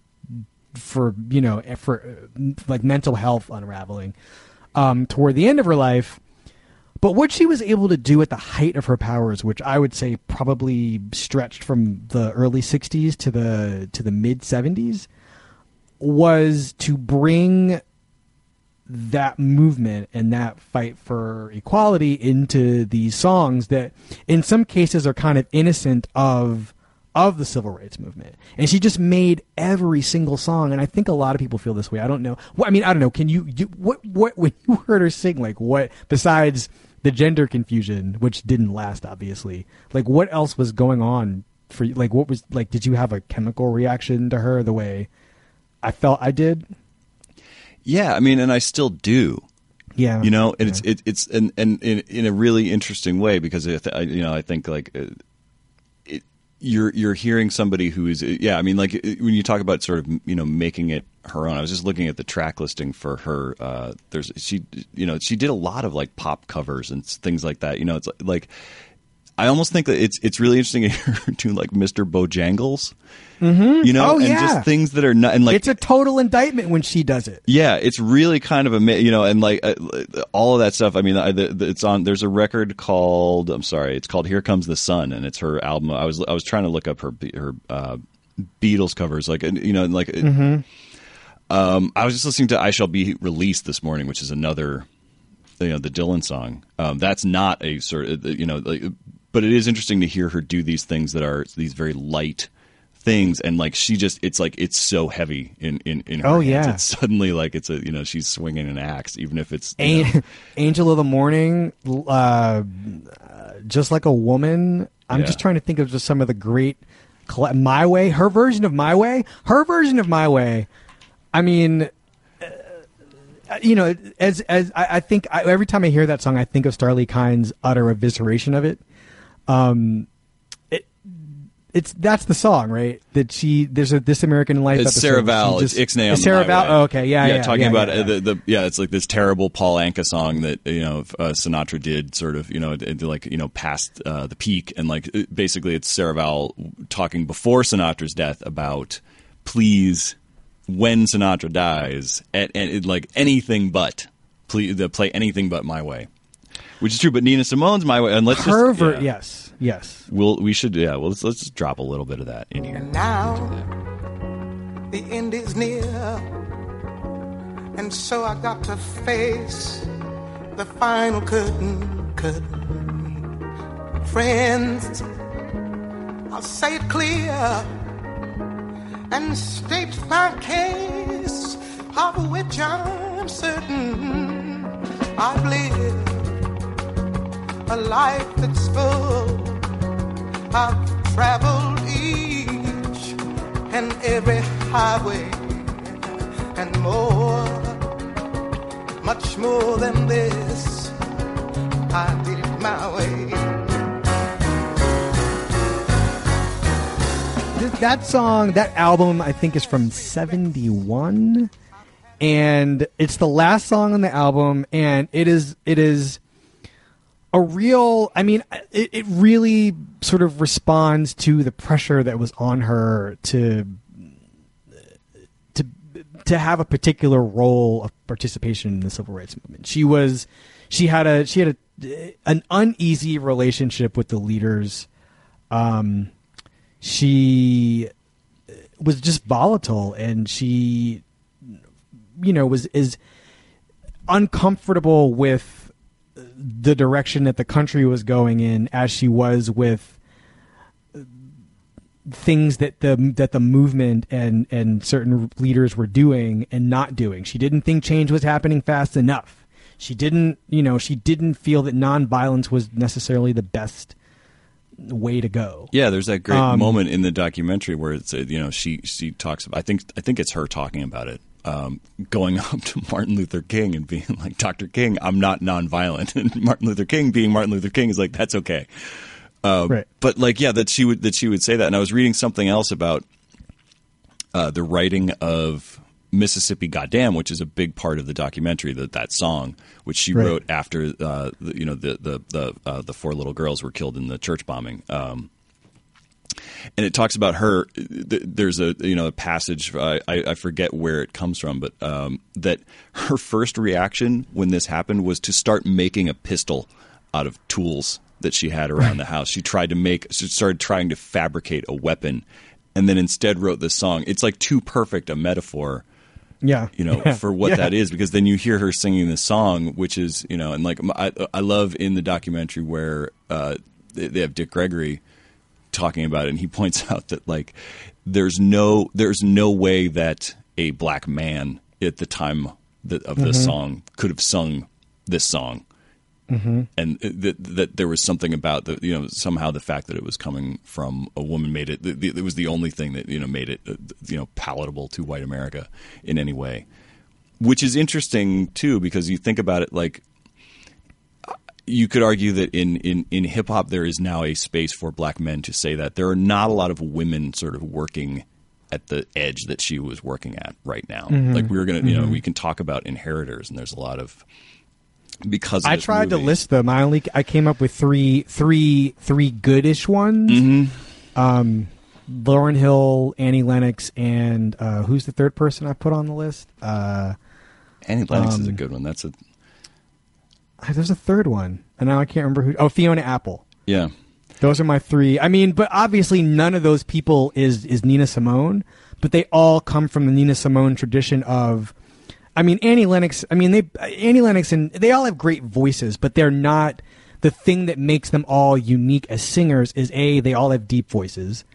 for you know for uh, like mental health unraveling um, toward the end of her life. But what she was able to do at the height of her powers, which I would say probably stretched from the early '60s to the to the mid '70s, was to bring that movement and that fight for equality into these songs that in some cases are kind of innocent of of the civil rights movement. And she just made every single song and i think a lot of people feel this way. I don't know. Well, i mean i don't know. Can you, you what what when you heard her sing like what besides the gender confusion which didn't last obviously like what else was going on for you? Like what was like did you have a chemical reaction to her the way i felt i did yeah. I mean, and I still do. yeah you know and it's it, it's and and in, in a really interesting way because it, I, you know I think like uh, it, you're you're hearing somebody who is yeah I mean like when you talk about sort of you know making it her own I was just looking at the track listing for her uh there's she you know she did a lot of like pop covers and things like that you know it's like I almost think that it's it's really interesting to hear her do like Mr. Bojangles mm-hmm. you know oh, and yeah. just things that are not and like it's a total indictment when she does it yeah, it's really kind of a you know, and like uh, all of that stuff. I mean, I, the, the, it's on. There's a record called. I'm sorry, it's called "Here Comes the Sun," and it's her album. I was I was trying to look up her her uh, Beatles covers, like you know, like Mm-hmm. um, I was just listening to "I Shall Be Released" this morning, which is another, you know, the Dylan song. Um, that's not a sort of you know like but it is interesting to hear her do these things that are these very light things and like she just it's like it's so heavy in in, in her Oh, hands. yeah. it's suddenly like it's a you know she's swinging an axe even if it's know, An- Angel of the Morning, uh, just like a woman. I'm Yeah. just trying to think of just some of the great My Way. Her version of My Way. Her version of My Way. I mean, uh, you know, as as I, I think I, every time I hear that song, I think of Starlee Kine's utter evisceration of it. Um, it it's that's the song, right? That she there's a This American Life. It's episode Sarah Vowell. just- it's Ixnay on It's Sarah Vowell. Oh, okay, yeah, yeah. talking yeah, about yeah, uh, yeah. The, the yeah, it's like this terrible Paul Anka song that you know uh, Sinatra did, sort of you know, it- like you know past uh, the peak, and like it- basically it's Sarah Vowell talking before Sinatra's death about please when Sinatra dies, and, and it, like anything but please the play anything but my way. Which is true, but Nina Simone's "My Way," and let's Her just yeah. yes, yes. We'll we should yeah. Well, let's let's just drop a little bit of that in here. And Now the end is near, and so I got to face the final curtain. Curtain, friends, I'll say it clear and state my case, of which I'm certain I've lived a life that's full. I've traveled each and every highway and more, much more than this. I did it my way. That song, that album, I think is from '71, and it's the last song on the album, and it is it is a real. I mean, it, it really sort of responds to the pressure that was on her to to to have a particular role of participation in the civil rights movement. She was she had a she had a an uneasy relationship with the leaders. Um, she was just volatile and she you know was is uncomfortable with the direction that the country was going in as she was with things that the that the movement and and certain leaders were doing and not doing. She didn't think change was happening fast enough. She didn't, you know, she didn't feel that nonviolence was necessarily the best way to go. Yeah, there's that great Um, moment in the documentary where it's uh, you know she she talks about I think I think it's her talking about it. Um, going up to Martin Luther King and being like, Dr. King, I'm not nonviolent. And Martin Luther King being Martin Luther King is like, that's okay. Uh, Right. But like, yeah, that she would that she would say that. And I was reading something else about uh, the writing of Mississippi Goddam, which is a big part of the documentary. That that song, which she Right. wrote after uh, the, you know the the the uh, the four little girls were killed in the church bombing. Um, and it talks about her. There's a you know a passage I, I forget where it comes from, but um, that her first reaction when this happened was to start making a pistol out of tools that she had around the house. She tried to make, she started trying to fabricate a weapon, and then instead wrote this song. It's like too perfect a metaphor Yeah. you know, Yeah. for what Yeah. that is, because then you hear her singing the song, which is, you know, and like I, I love in the documentary where uh, they, they have Dick Gregory talking about it, and he points out that like there's no there's no way that a black man at the time that, of this Mhm. song could have sung this song. Mhm. And that that there was something about the you know somehow the fact that it was coming from a woman made it it was the only thing that you know made it uh, you know palatable to white America in any way, which is interesting too because you think about it like you could argue that in, in, in hip hop there is now a space for black men to say that there are not a lot of women sort of working at the edge that she was working at right now. Mhm. Like we were gonna you know Mhm. we can talk about inheritors and there's a lot of because of I tried to list them. I only I came up with three three three goodish ones. Mm-hmm. Um, Lauryn Hill, Annie Lennox, and uh, who's the third person I put on the list? Uh, Annie Lennox is a um, good one. That's a Ah, there's a third one, and now I can't remember who. Oh, Fiona Apple. yeah. Those are my three. I mean, but obviously none of those people is is Nina Simone, but they all come from the Nina Simone tradition of. I mean, Annie Lennox. I mean, they Annie Lennox and they all have great voices, but they're not the thing that makes them all unique as singers is a they all have deep voices.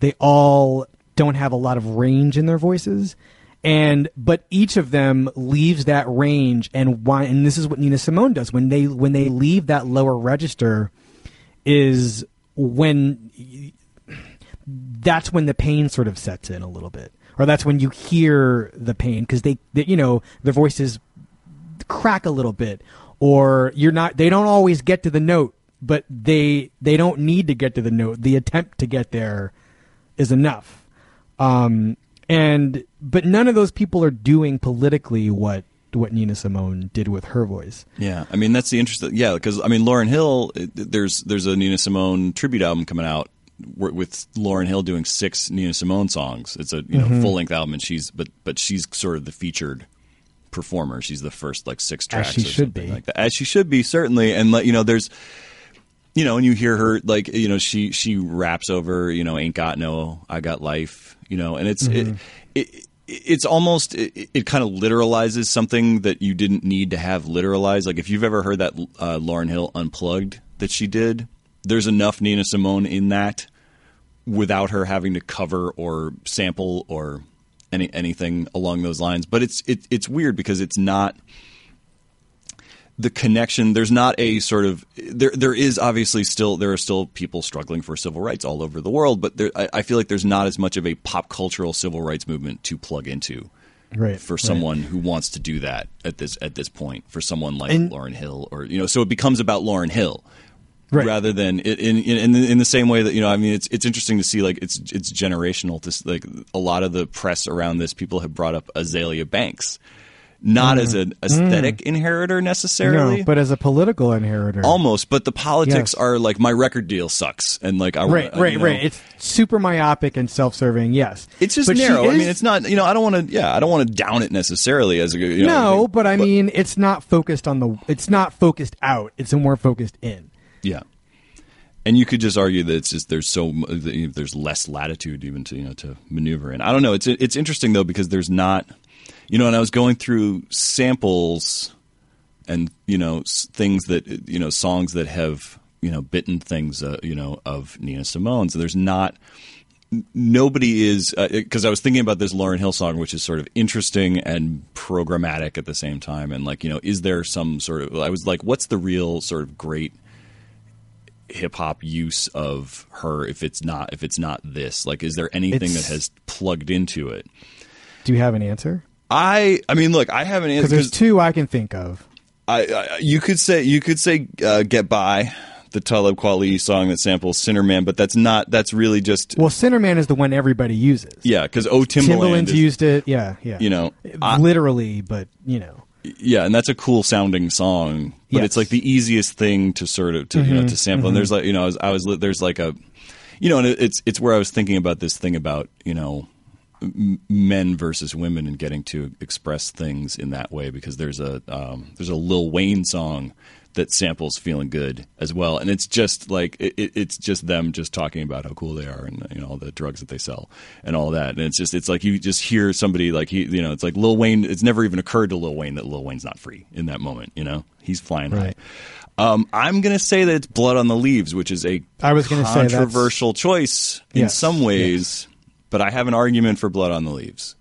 They all don't have a lot of range in their voices. And but each of them leaves that range and why and this is what Nina Simone does. When they when they leave that lower register is when that's when the pain sort of sets in a little bit. Or that's when you hear the pain because they, they you know their voices crack a little bit. Or you're not they don't always get to the note but they they don't need to get to the note. The attempt to get there is enough. Um and but none of those people are doing politically what what Nina Simone did with her voice. Yeah, I mean that's the interesting. Yeah, because I mean Lauryn Hill, there's there's a Nina Simone tribute album coming out with Lauryn Hill doing six Nina Simone songs. It's a you know Mhm. full length album, and she's but but she's sort of the featured performer. She's the first like six As tracks. she or should be. like that. As she should be, certainly. And like you know, there's you know, and you hear her like you know she she raps over you know ain't got no I got life you know, and it's Mhm. it, it it's almost it, it kind of literalizes something that you didn't need to have literalized. Like if you've ever heard that uh, Lauryn Hill unplugged that she did, there's enough Nina Simone in that without her having to cover or sample or any anything along those lines. But it's it, it's weird because it's not the connection there's not a sort of there there is obviously still there are still people struggling for civil rights all over the world but there, I, I feel like there's not as much of a pop cultural civil rights movement to plug into Right, for right. someone who wants to do that at this at this point for someone like And- Lauryn Hill or you know so it becomes about Lauryn Hill Right. rather than in, in in in the same way that you know I mean it's it's interesting to see like it's it's generational to like a lot of the press around this people have brought up Azealia Banks not Mm. as an aesthetic inheritor necessarily No, but as a political inheritor. almost but the politics Yes. are like my record deal sucks and like I right, wanna- right, you know, right. It's super myopic and self-serving. Yes, it's just But narrow. I is- mean, it's not. You know, I don't want to. Yeah, I don't want to down it necessarily as a. You know, no, but I mean, it's not focused on the. It's not focused out. It's more focused in. Yeah, and you could just argue that it's just there's so mu- that, you know, there's less latitude even to you know to maneuver in. I don't know. It's it's interesting though because there's not. You know, and I was going through samples and you know things that you know songs that have you know bitten things uh, you know of Nina Simone. So there's not nobody is because I was thinking about this Lauryn Hill song, which is sort of interesting and programmatic at the same time, and like you know, is there some sort of I was like, what's the real sort of great hip hop use of her if it's not if it's not this like is there anything It's- that has plugged into it Do you have an answer? I i mean look i have an Because answer there's two I can think of. I, I you could say you could say uh, "Get By," the Talib Kweli song that samples "Sinner Man," but that's not. That's really just Well, Sinnerman is the one everybody uses. yeah, because "Oh Timbaland" Timbaland's is- used it. Yeah, yeah. You know, I- literally, but you know. yeah, and that's a cool sounding song, but Yes. it's like the easiest thing to sort of to you know to sample. And mhm. there's like you know, I was, I was there's like a you know, and it's it's where I was thinking about this thing about you know men versus women and getting to express things in that way because there's a um, there's a Lil Wayne song that samples feeling good as well. And it's just like it, it- it's just them just talking about how cool they are and you know all the drugs that they sell and all that. And it's just it's like you just hear somebody like he you know it's like Lil Wayne it's never even occurred to Lil Wayne that Lil Wayne's not free in that moment you know? He's flying Right. high um, I'm gonna say that it's Blood on the Leaves which is a I was gonna say controversial choice in Yes, some ways but I have an argument for Blood on the Leaves.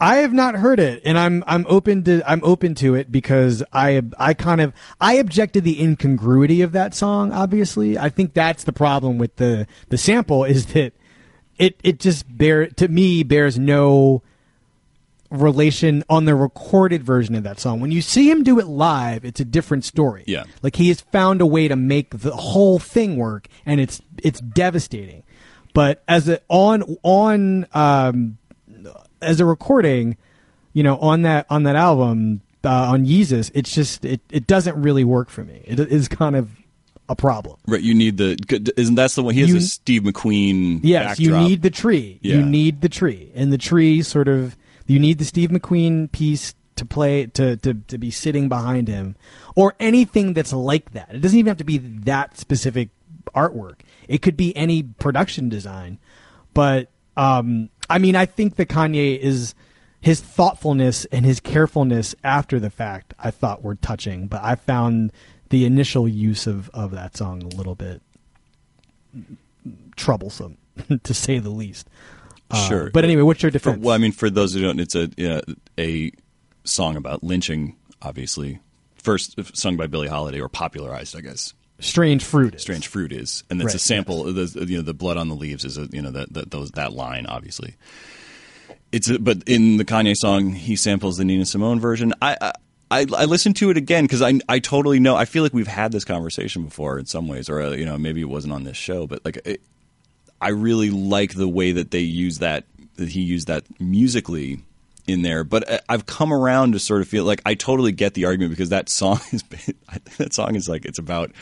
I have not heard it, and I'm I'm open to I'm open to it because I I kind of I object to the incongruity of that song. Obviously, I think that's the problem with the the sample is that it it just bear to me bears no relation on the recorded version of that song. When you see him do it live, it's a different story. Yeah. Like he has found a way to make the whole thing work and it's it's devastating. But as a on on um as a recording, you know, on that on that album uh, on Yeezus, it's just it, it doesn't really work for me. It is kind of a problem. Right, you need the isn't that's the one he has You- a Steve McQueen. Yes, you need the tree. Yeah. You need the tree, and the tree sort of you need the Steve McQueen piece to play to to to be sitting behind him, or anything that's like that. It doesn't even have to be that specific artwork. It could be any production design, but um, I mean, I think that Kanye is his thoughtfulness and his carefulness after the fact. I thought were touching, but I found the initial use of of that song a little bit troublesome, to say the least. Uh, Sure. But anyway, what's your For, defense? well, I mean, for those who don't, it's a yeah, a song about lynching, obviously. First sung by Billie Holiday, or popularized, I guess. Strange fruit. is. Strange fruit is, and it's a Right, sample. The you know the blood on the leaves is a you know that that those that line obviously. It's a, but in the Kanye song he samples the Nina Simone version. I I, I, I listened to it again because I I totally know. I feel like we've had this conversation before in some ways, or uh, you know maybe it wasn't on this show, but like it, I really like the way that they use that that he used that musically in there. But I- I've come around to sort of feel like I totally get the argument because that song is that song is like it's about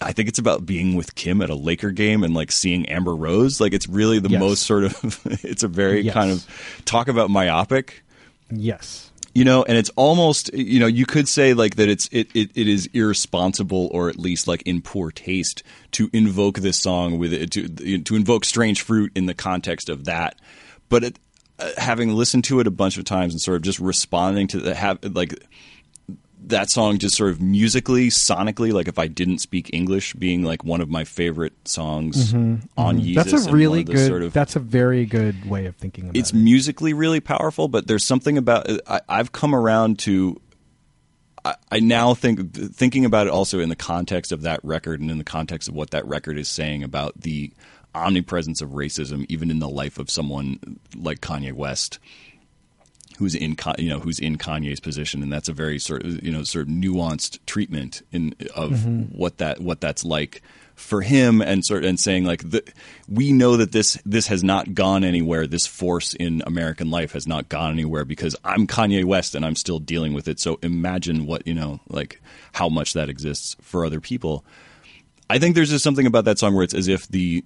I think it's about being with Kim at a Laker game and like seeing Amber Rose. Like it's really the Yes. most sort of it's a very Yes. kind of talk about myopic Yes. you know and it's almost you know you could say like that it's it, it, it is irresponsible or at least like in poor taste to invoke this song with it to to invoke strange fruit in the context of that but it, uh, Uh, having listened to it a bunch of times and sort of just responding to the have like that song just sort of musically sonically like if i didn't speak english being like one of my favorite songs mm-hmm, mm-hmm. on Yeezus Mm-hmm. That's a really good. sort of that's a very good way of thinking about it's it. It's musically really powerful, but there's something about uh, I, I've come around to. I, I now think thinking about it also in the context of that record and in the context of what that record is saying about the omnipresence of racism, even in the life of someone like Kanye West, who's in you know who's in Kanye's position, and that's a very sort of you know sort of nuanced treatment in of mm-hmm. what that what that's like for him, and sort and saying like the, we know that this this has not gone anywhere. This force in American life has not gone anywhere because I'm Kanye West and I'm still dealing with it. So imagine what you know like how much that exists for other people. I think there's just something about that song where it's as if the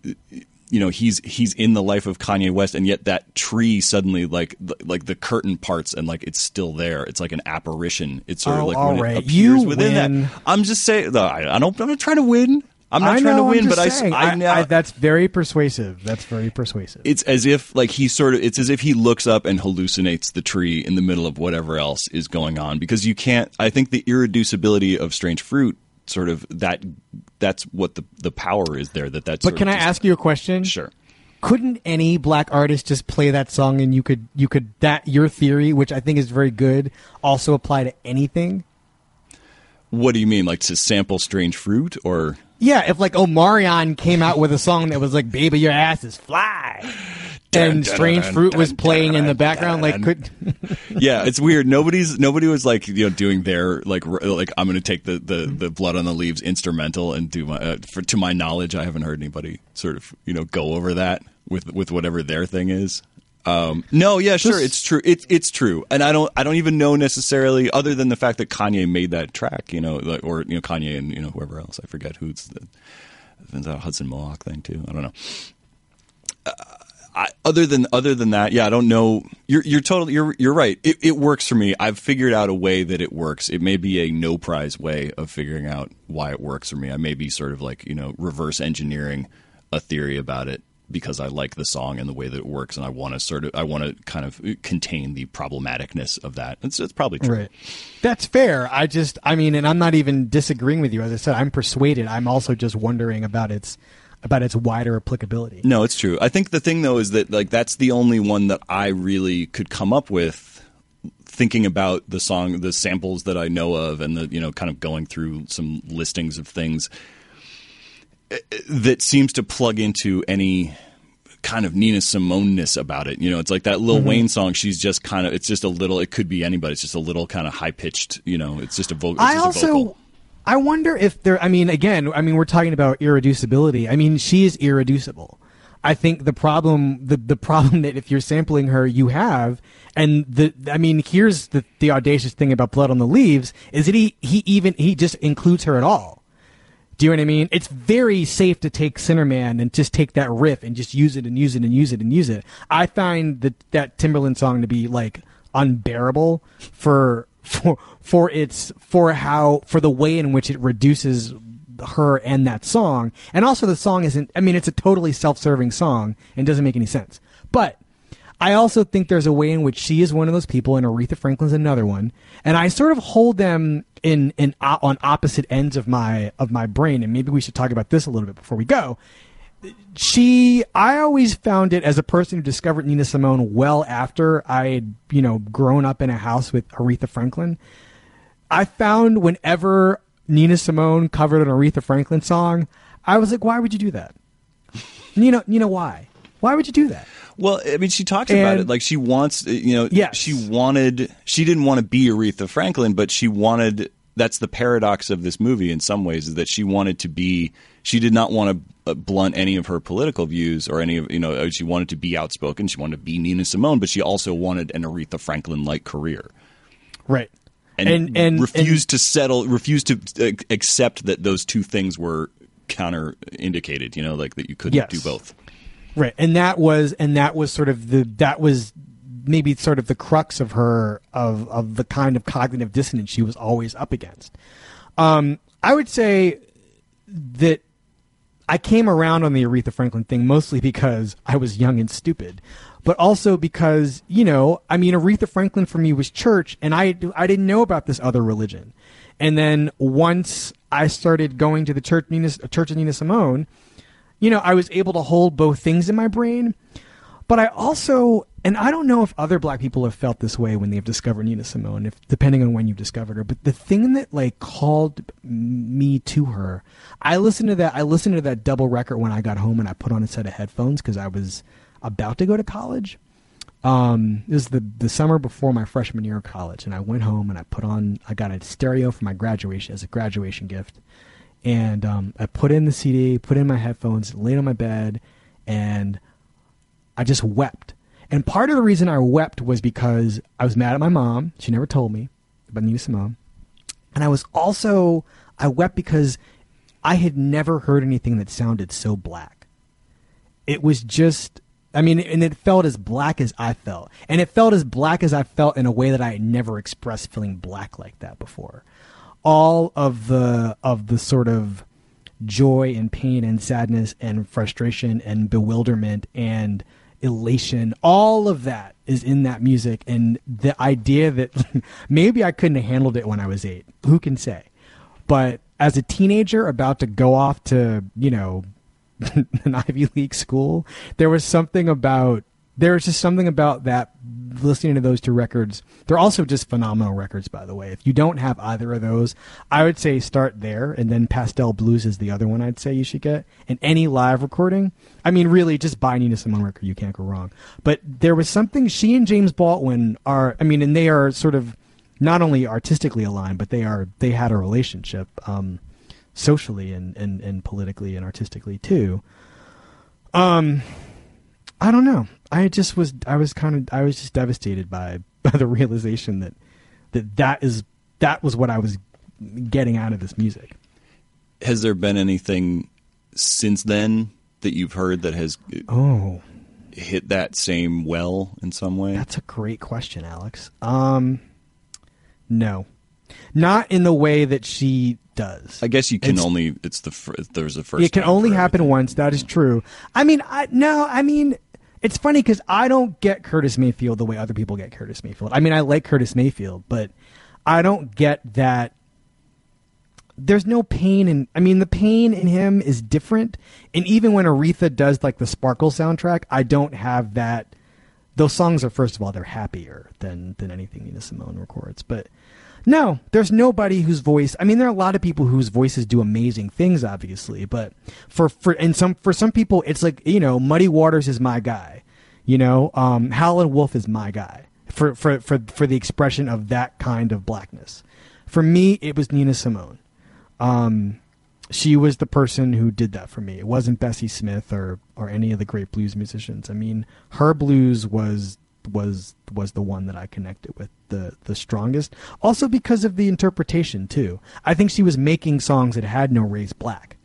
you know he's he's in the life of Kanye West and yet that tree suddenly like like the curtain parts and like it's still there. It's like an apparition. It's sort of Oh, like when right. it appears You within win. that. I'm just saying. I, I don't. I'm not trying to win. I'm not I trying know, to win, but I, I now I- that's very persuasive. That's very persuasive. it's as if like he sort of it's as if he looks up and hallucinates the tree in the middle of whatever else is going on because you can't i think the irreducibility of strange fruit sort of that that's what the the power is there that that's but can I ask you a question? sure Couldn't any black artist just play that song and you could you could that your theory, which I think is very good, also apply to anything? what do you mean like to sample strange fruit or Yeah, if like Omarion came out with a song that was like "Baby, your ass is fly," and Strange Fruit was playing in the background, like could yeah, it's weird. Nobody's nobody was like you know doing their like r- like I'm going to take the, the the blood on the leaves instrumental and do my uh, for to my knowledge I haven't heard anybody sort of you know go over that with with whatever their thing is. Um, no, yeah, sure, This- it's true. It's it's true, and I don't I don't even know necessarily other than the fact that Kanye made that track, you know, like, or you know Kanye and you know whoever else I forget who's the a Hudson Mohawke thing too. I don't know. I, other than other than that, yeah, I don't know. You're you're totally you're you're right. It, it works for me. I've figured out a way that it works. It may be a no prize way of figuring out why it works for me. I may be sort of like you know reverse engineering a theory about it because I like the song and the way that it works, and I want to sort of I want to kind of contain the problematicness of that. It's it's probably true. right. That's fair. I just, I mean, and I'm not even disagreeing with you. As I said, I'm persuaded. I'm also just wondering about its about its wider applicability. No, it's true. I think the thing though is that like that's the only one that I really could come up with thinking about the song the samples that I know of and the you know kind of going through some listings of things eh, eh, that seems to plug into any kind of Nina Simone-ness about it. You know, it's like that Lil Wayne song. She's just kind of, it's just a little, it could be anybody. It's just a little kind of high pitched, you know, it's just a vocal. I also, I wonder if there. I mean, again, I mean, we're talking about irreducibility. I mean, she is irreducible. I think the problem, the the problem that if you're sampling her, you have, and the, I mean, here's the the audacious thing about Blood on the Leaves is that he he even he just includes her at all. Do you know what I mean? It's very safe to take Sinnerman and just take that riff and just use it and use it and use it and use it. I find that that Timbaland song to be like unbearable for for for its for how for the way in which it reduces her and that song. And also the song isn't I mean it's a totally self-serving song and doesn't make any sense. But I also think there's a way in which she is one of those people, and Aretha Franklin's another one, and I sort of hold them in in on opposite ends of my of my brain. And maybe we should talk about this a little bit before we go. She, I always found it as a person who discovered Nina Simone well after I had you know grown up in a house with Aretha Franklin. I found whenever Nina Simone covered an Aretha Franklin song, I was like, why would you do that? Nina, Nina, why? Why would you do that? Well, I mean, she talks about it like she wants, you know, Yes. she wanted, she didn't want to be Aretha Franklin, but she wanted. That's the paradox of this movie in some ways is that she wanted to be. She did not want to uh, blunt any of her political views or any of you know. She wanted to be outspoken. She wanted to be Nina Simone, but she also wanted an Aretha Franklin like career. Right. and, And- and- refused to settle, refused to uh, accept that those two things were counter indicated. You know, like that you couldn't Yes. do both. Right. And that was and that was sort of the that was maybe sort of the crux of her of of the kind of cognitive dissonance she was always up against. Um I would say that I came around on the Aretha Franklin thing mostly because I was young and stupid, but also because you know, I mean, Aretha Franklin for me was church, and I I didn't know about this other religion, and then once I started going to the church Nina, Church of Nina Simone, you know, I was able to hold both things in my brain, but I also, and I don't know if other black people have felt this way when they've discovered Nina Simone, if depending on when you've discovered her. But the thing that like called me to her, I listened to that. I listened to that double record when I got home, and I put on a set of headphones because I was about to go to college. Um, it was the the summer before my freshman year of college, and I went home and I put on. I got a stereo for my graduation as a graduation gift, and um, I put in the CD, put in my headphones, laid on my bed, and I just wept. And part of the reason I wept was because I was mad at my mom. She never told me about Nina Simone. And I was also, I wept because I had never heard anything that sounded so black. It was just, I mean, and it felt as black as I felt. And it felt as black as I felt in a way that I had never expressed feeling black like that before. All of the, of the sort of joy and pain and sadness and frustration and bewilderment and elation. All of that is in that music and the idea that maybe i couldn't have handled it when i was eight. Who can say? But as a teenager about to go off to you know an ivy league school there was something about there was just something about that listening to those two records. They're also just phenomenal records by the way. If you don't have either of those i would say start there and then pastel blues is the other one i'd say you should get. And any live recording i mean really just buy nina simone record you can't go wrong. But there was something she and james baldwin are i mean and they are sort of not only artistically aligned but they are they had a relationship um socially and and, and politically and artistically too. Um I don't know. I just was I was kind of I was just devastated by by the realization that that that is that was what I was getting out of this music. Has there been anything since then that you've heard that has Oh, hit that same well in some way? that's a great question, Alex. Um no. Not in the way that she does. I guess you can It's- only. It's the fir- there's a first. It can only happen once. That is true. I mean, I no. I mean, it's funny because I don't get Curtis Mayfield the way other people get Curtis Mayfield. I mean, I like Curtis Mayfield, but I don't get that. There's no pain in. I mean, the pain in him is different. And even when Aretha does like the Sparkle soundtrack, I don't have that. Those songs are first of all they're happier than than anything Nina Simone records, but. No, there's nobody whose voice. I mean, there are a lot of people whose voices do amazing things, obviously. But for for and some for some people, it's like you know, Muddy Waters is my guy. You know, um, Howlin' Wolf is my guy for for for for the expression of that kind of blackness. For me, it was Nina Simone. Um, she was the person who did that for me. It wasn't Bessie Smith or or any of the great blues musicians. I mean, her blues was was was the one that I connected with the the strongest. Also because of the interpretation too. I think she was making songs that had no race black.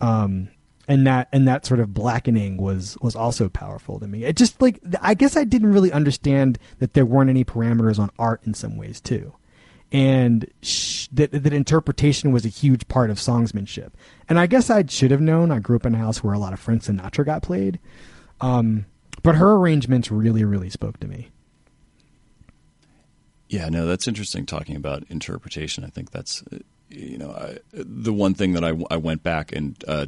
Um and that and that sort of blackening was was also powerful to me. It just like I guess I didn't really understand that there weren't any parameters on art in some ways too. And sh- that that interpretation was a huge part of songsmanship. And I guess I should have known. I grew up in a house where a lot of Frank Sinatra got played. Um, But her arrangements really, really spoke to me. Yeah, no, that's interesting. Talking about interpretation, I think that's uh, you know I, the one thing that I, I went back and uh,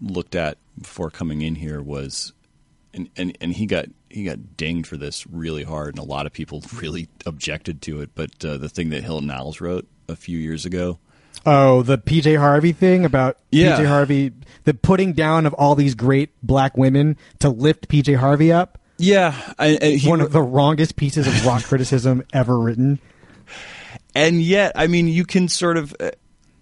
looked at before coming in here was, and, and and he got he got dinged for this really hard, and a lot of people really objected to it. But uh, the thing that Hilton Niles wrote a few years ago, Oh, the PJ Harvey thing about Yeah. PJ Harvey, the putting down of all these great black women to lift PJ Harvey up. yeah, I, I, he, One of the wrongest pieces of rock criticism ever written. and yet, I mean, you can sort of uh,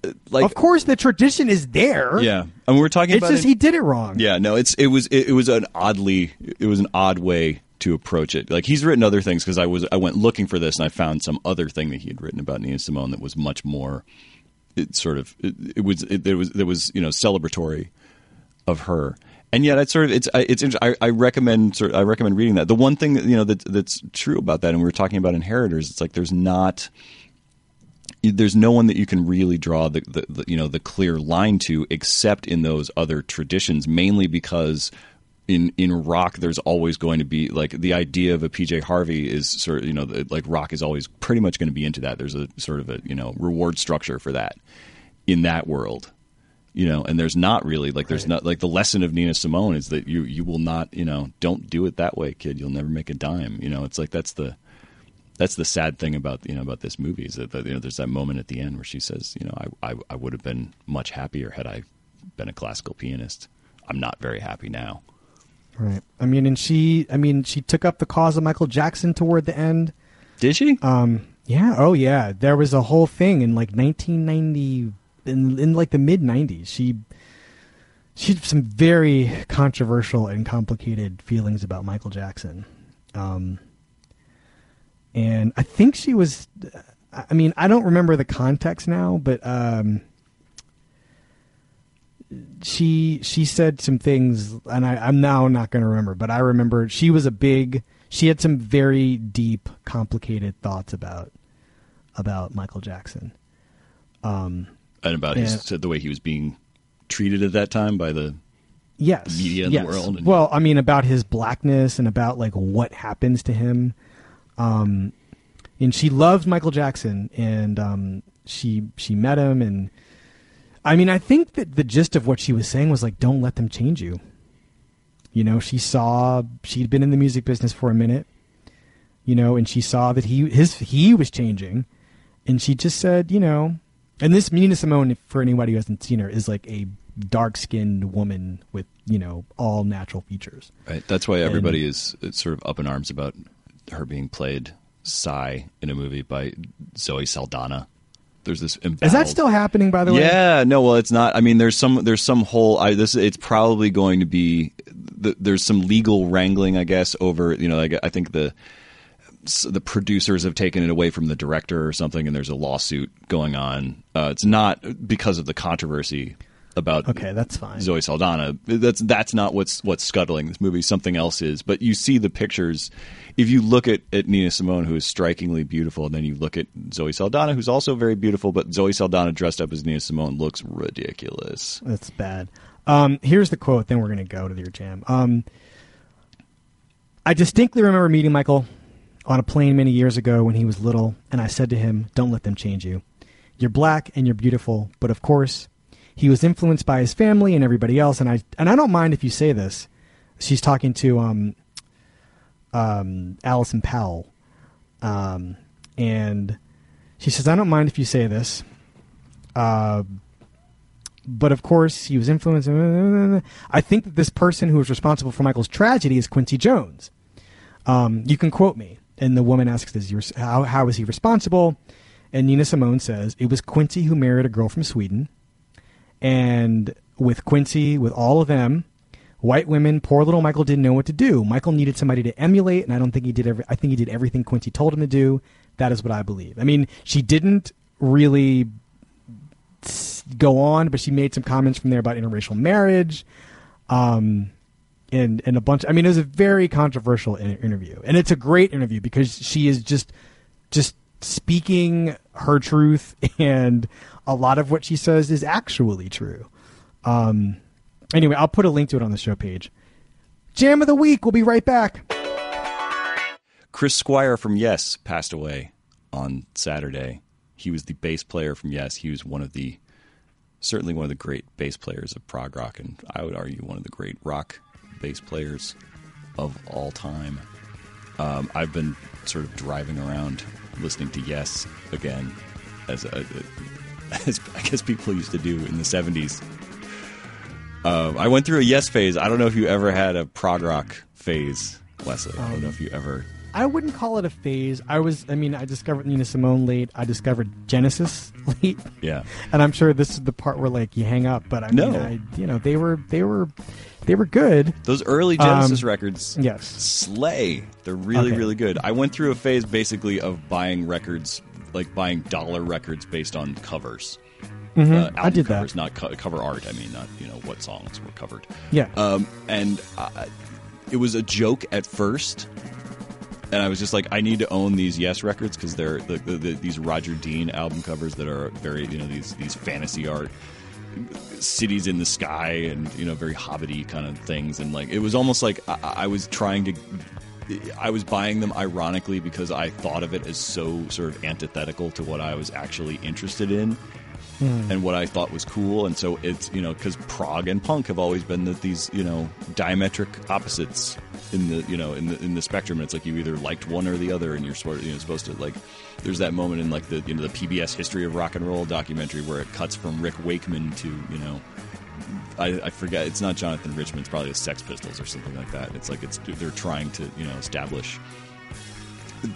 uh, like of course, the tradition is there. yeah. I mean, we're talking It's just it- he did it wrong. Yeah, no, it's it was it, it was an oddly it was an odd way to approach it. Like he's written other things because I was I went looking for this and I found some other thing that he had written about Nina Simone that was much more it sort of it, it was it, there was there was you know celebratory of her. And yet, it's sort of it's I- it's I, I recommend sort I recommend reading that. The one thing that you know that that's true about that, and we were talking about inheritors, it's like there's not there's no one that you can really draw the, the, the you know the clear line to except in those other traditions mainly because in in rock there's always going to be like the idea of a PJ Harvey is sort of you know like rock is always pretty much going to be into that. There's a sort of a you know reward structure for that in that world you know? And there's not really like there's not like the lesson of Nina Simone is that you you will not you know don't do it that way kid. You'll never make a dime you know? It's like that's the that's the sad thing about you know about this movie is that, that you know there's that moment at the end where she says you know I, I I would have been much happier had I been a classical pianist. I'm not very happy now. Right. I mean, and she, I mean, she took up the cause of Michael Jackson toward the end. Did she? Um. Yeah. Oh, yeah. There was a whole thing in like 1990, in in like the mid 90s. She she had some very controversial and complicated feelings about Michael Jackson. Um. And I think she was. I mean, I don't remember the context now, but um, she she said some things, and I, I'm now not going to remember, but I remember she was a big. She had some very deep, complicated thoughts about about Michael Jackson. Um, And about Yeah. his the way he was being treated at that time by the yes, media in yes. the world. And, Well, I mean, about his blackness and about like what happens to him. Um, and she loves Michael Jackson, and um, she she met him, and I mean, I think that the gist of what she was saying was like, don't let them change you. You know, she saw she'd been in the music business for a minute, you know, and she saw that he his he was changing, and she just said, you know, and this Nina Simone, for anybody who hasn't seen her, is like a dark skinned woman with you know all natural features. right. That's why everybody is is sort of up in arms about her being played Psy in a movie by Zoe Saldana. There's this Is that still happening? By the way, Yeah, no, well, it's not. I mean, there's some there's some whole. I, this it's probably going to be. th there's some legal wrangling, I guess, over you know. Like, I think the the producers have taken it away from the director or something, and there's a lawsuit going on. Uh, it's not because of the controversy about Okay, that's fine. Zoe Saldana. That's that's not what's what's scuttling this movie. Something else is. But you see the pictures. If you look at, at Nina Simone, who is strikingly beautiful, and then you look at Zoe Saldana, who's also very beautiful, but Zoe Saldana dressed up as Nina Simone looks ridiculous. That's bad. Um, here's the quote. Then we're going to go to your jam. Um, I distinctly remember meeting Michael on a plane many years ago when he was little, and I said to him, "Don't let them change you. You're black and you're beautiful, but of course, he was influenced by his family and everybody else. And I and I don't mind if you say this." She's talking to um, um, Allison Powell, um, and she says, "I don't mind if you say this." Uh, but of course, he was influenced. I think that this person who was responsible for Michael's tragedy is Quincy Jones. Um, you can quote me. And the woman asks, "Is your how how is he responsible?" And Nina Simone says, "It was Quincy who married a girl from Sweden, and with Quincy, with all of them, white women, poor little Michael didn't know what to do. Michael needed somebody to emulate, and I don't think he did. Every, I think he did everything Quincy told him to do. That is what I believe. I mean, she didn't really go on, but she made some comments from there about interracial marriage, um, and and a bunch. I mean, it was a very controversial interview, and it's a great interview because she is just just speaking her truth, and a lot of what she says is actually true. Um, anyway, I'll put a link to it on the show page. Jam of the week. We'll be right back. Chris Squire from Yes passed away on Saturday. He was the bass player from Yes. He was one of the certainly one of the great bass players of prog rock, and I would argue one of the great rock bass players of all time. Um, I've been sort of driving around listening to Yes again, as, a, as I guess people used to do in the '70s. Uh, I went through a Yes phase. I don't know if you ever had a prog rock phase, Wesley. I don't know if you ever. I wouldn't call it a phase. I was, I mean, I discovered Nina Simone late. I discovered Genesis late. Yeah. And I'm sure this is the part where like you hang up, but I No. mean, I, you know, they were, they were, they were good. Those early Genesis Um, records, yes. slay. They're really, Okay. really good. I went through a phase basically of buying records, like buying dollar records based on covers. Mhm. Uh, I did that. covers, not co- cover art. I mean, not you know what songs were covered. Yeah. Um, and uh, it was a joke at first, and I was just like, I need to own these Yes records because they're the, the, the, these Roger Dean album covers that are very you know these these fantasy art cities in the sky and you know very hobbity kind of things and like it was almost like I, I was trying to I was buying them ironically because I thought of it as so sort of antithetical to what I was actually interested in Hmm. and what I thought was cool. And so it's you know because prog and punk have always been the, these you know diametric opposites in the you know in the in the spectrum. It's like you either liked one or the other and you're sort you know supposed to like there's that moment in like the you know the PBS history of rock and roll documentary where it cuts from Rick Wakeman to you know I, I forget it's not Jonathan Richman it's probably the Sex Pistols or something like that. It's like it's they're trying to you know establish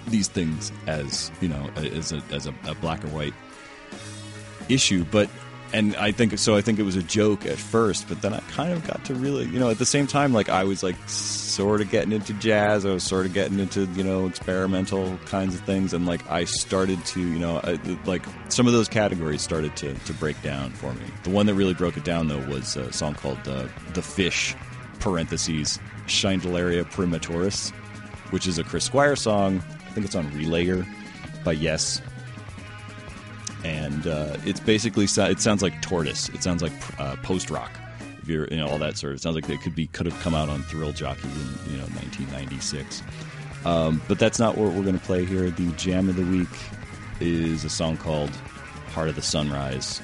these things as you know as a, as a, a black or white issue but and I think so I think it was a joke at first but then I kind of got to really you know at the same time like I was like sort of getting into jazz I was sort of getting into you know experimental kinds of things and like I started to you know I, like some of those categories started to to break down for me. The one that really broke it down though was a song called uh, The Fish parentheses Schindleria Praematurus which is a Chris Squire song. I think it's on Relayer by Yes and uh, it's basically it sounds like Tortoise. It sounds like uh, post rock. If you're you know all that sort of it sounds like it could be could have come out on Thrill Jockey in you know 1996. Um, but that's not what we're going to play here. The jam of the week is a song called "Heart of the Sunrise."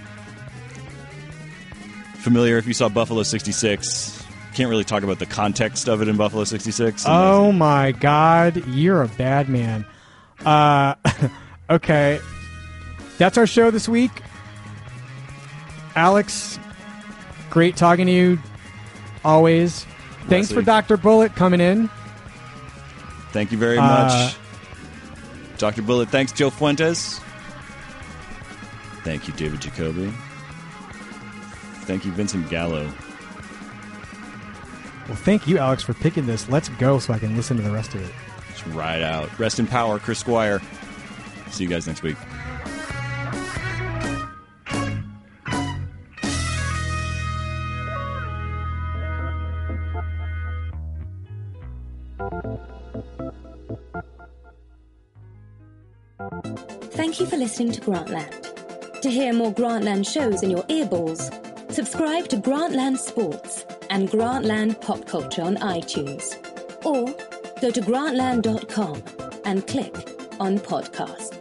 Familiar if you saw Buffalo '66. Can't really talk about the context of it in Buffalo '66. Oh my God, you're a bad man. Uh, okay, that's our show this week. Alex, great talking to you. Always. Thanks for Doctor Bullitt coming in. Thank you very Uh, much, Dr. Bullitt. Thanks, Joe Fuentes. Thank you, David Jacoby. Thank you, Vincent Gallo. Well, thank you, Alex, for picking this. Let's go so I can listen to the rest of it. Let's ride out. Rest in power, Chris Squire. See you guys next week. Listening to Grantland. To hear more Grantland shows in your earballs, subscribe to Grantland Sports and Grantland Pop Culture on iTunes. Or go to grantland.com and click on podcast.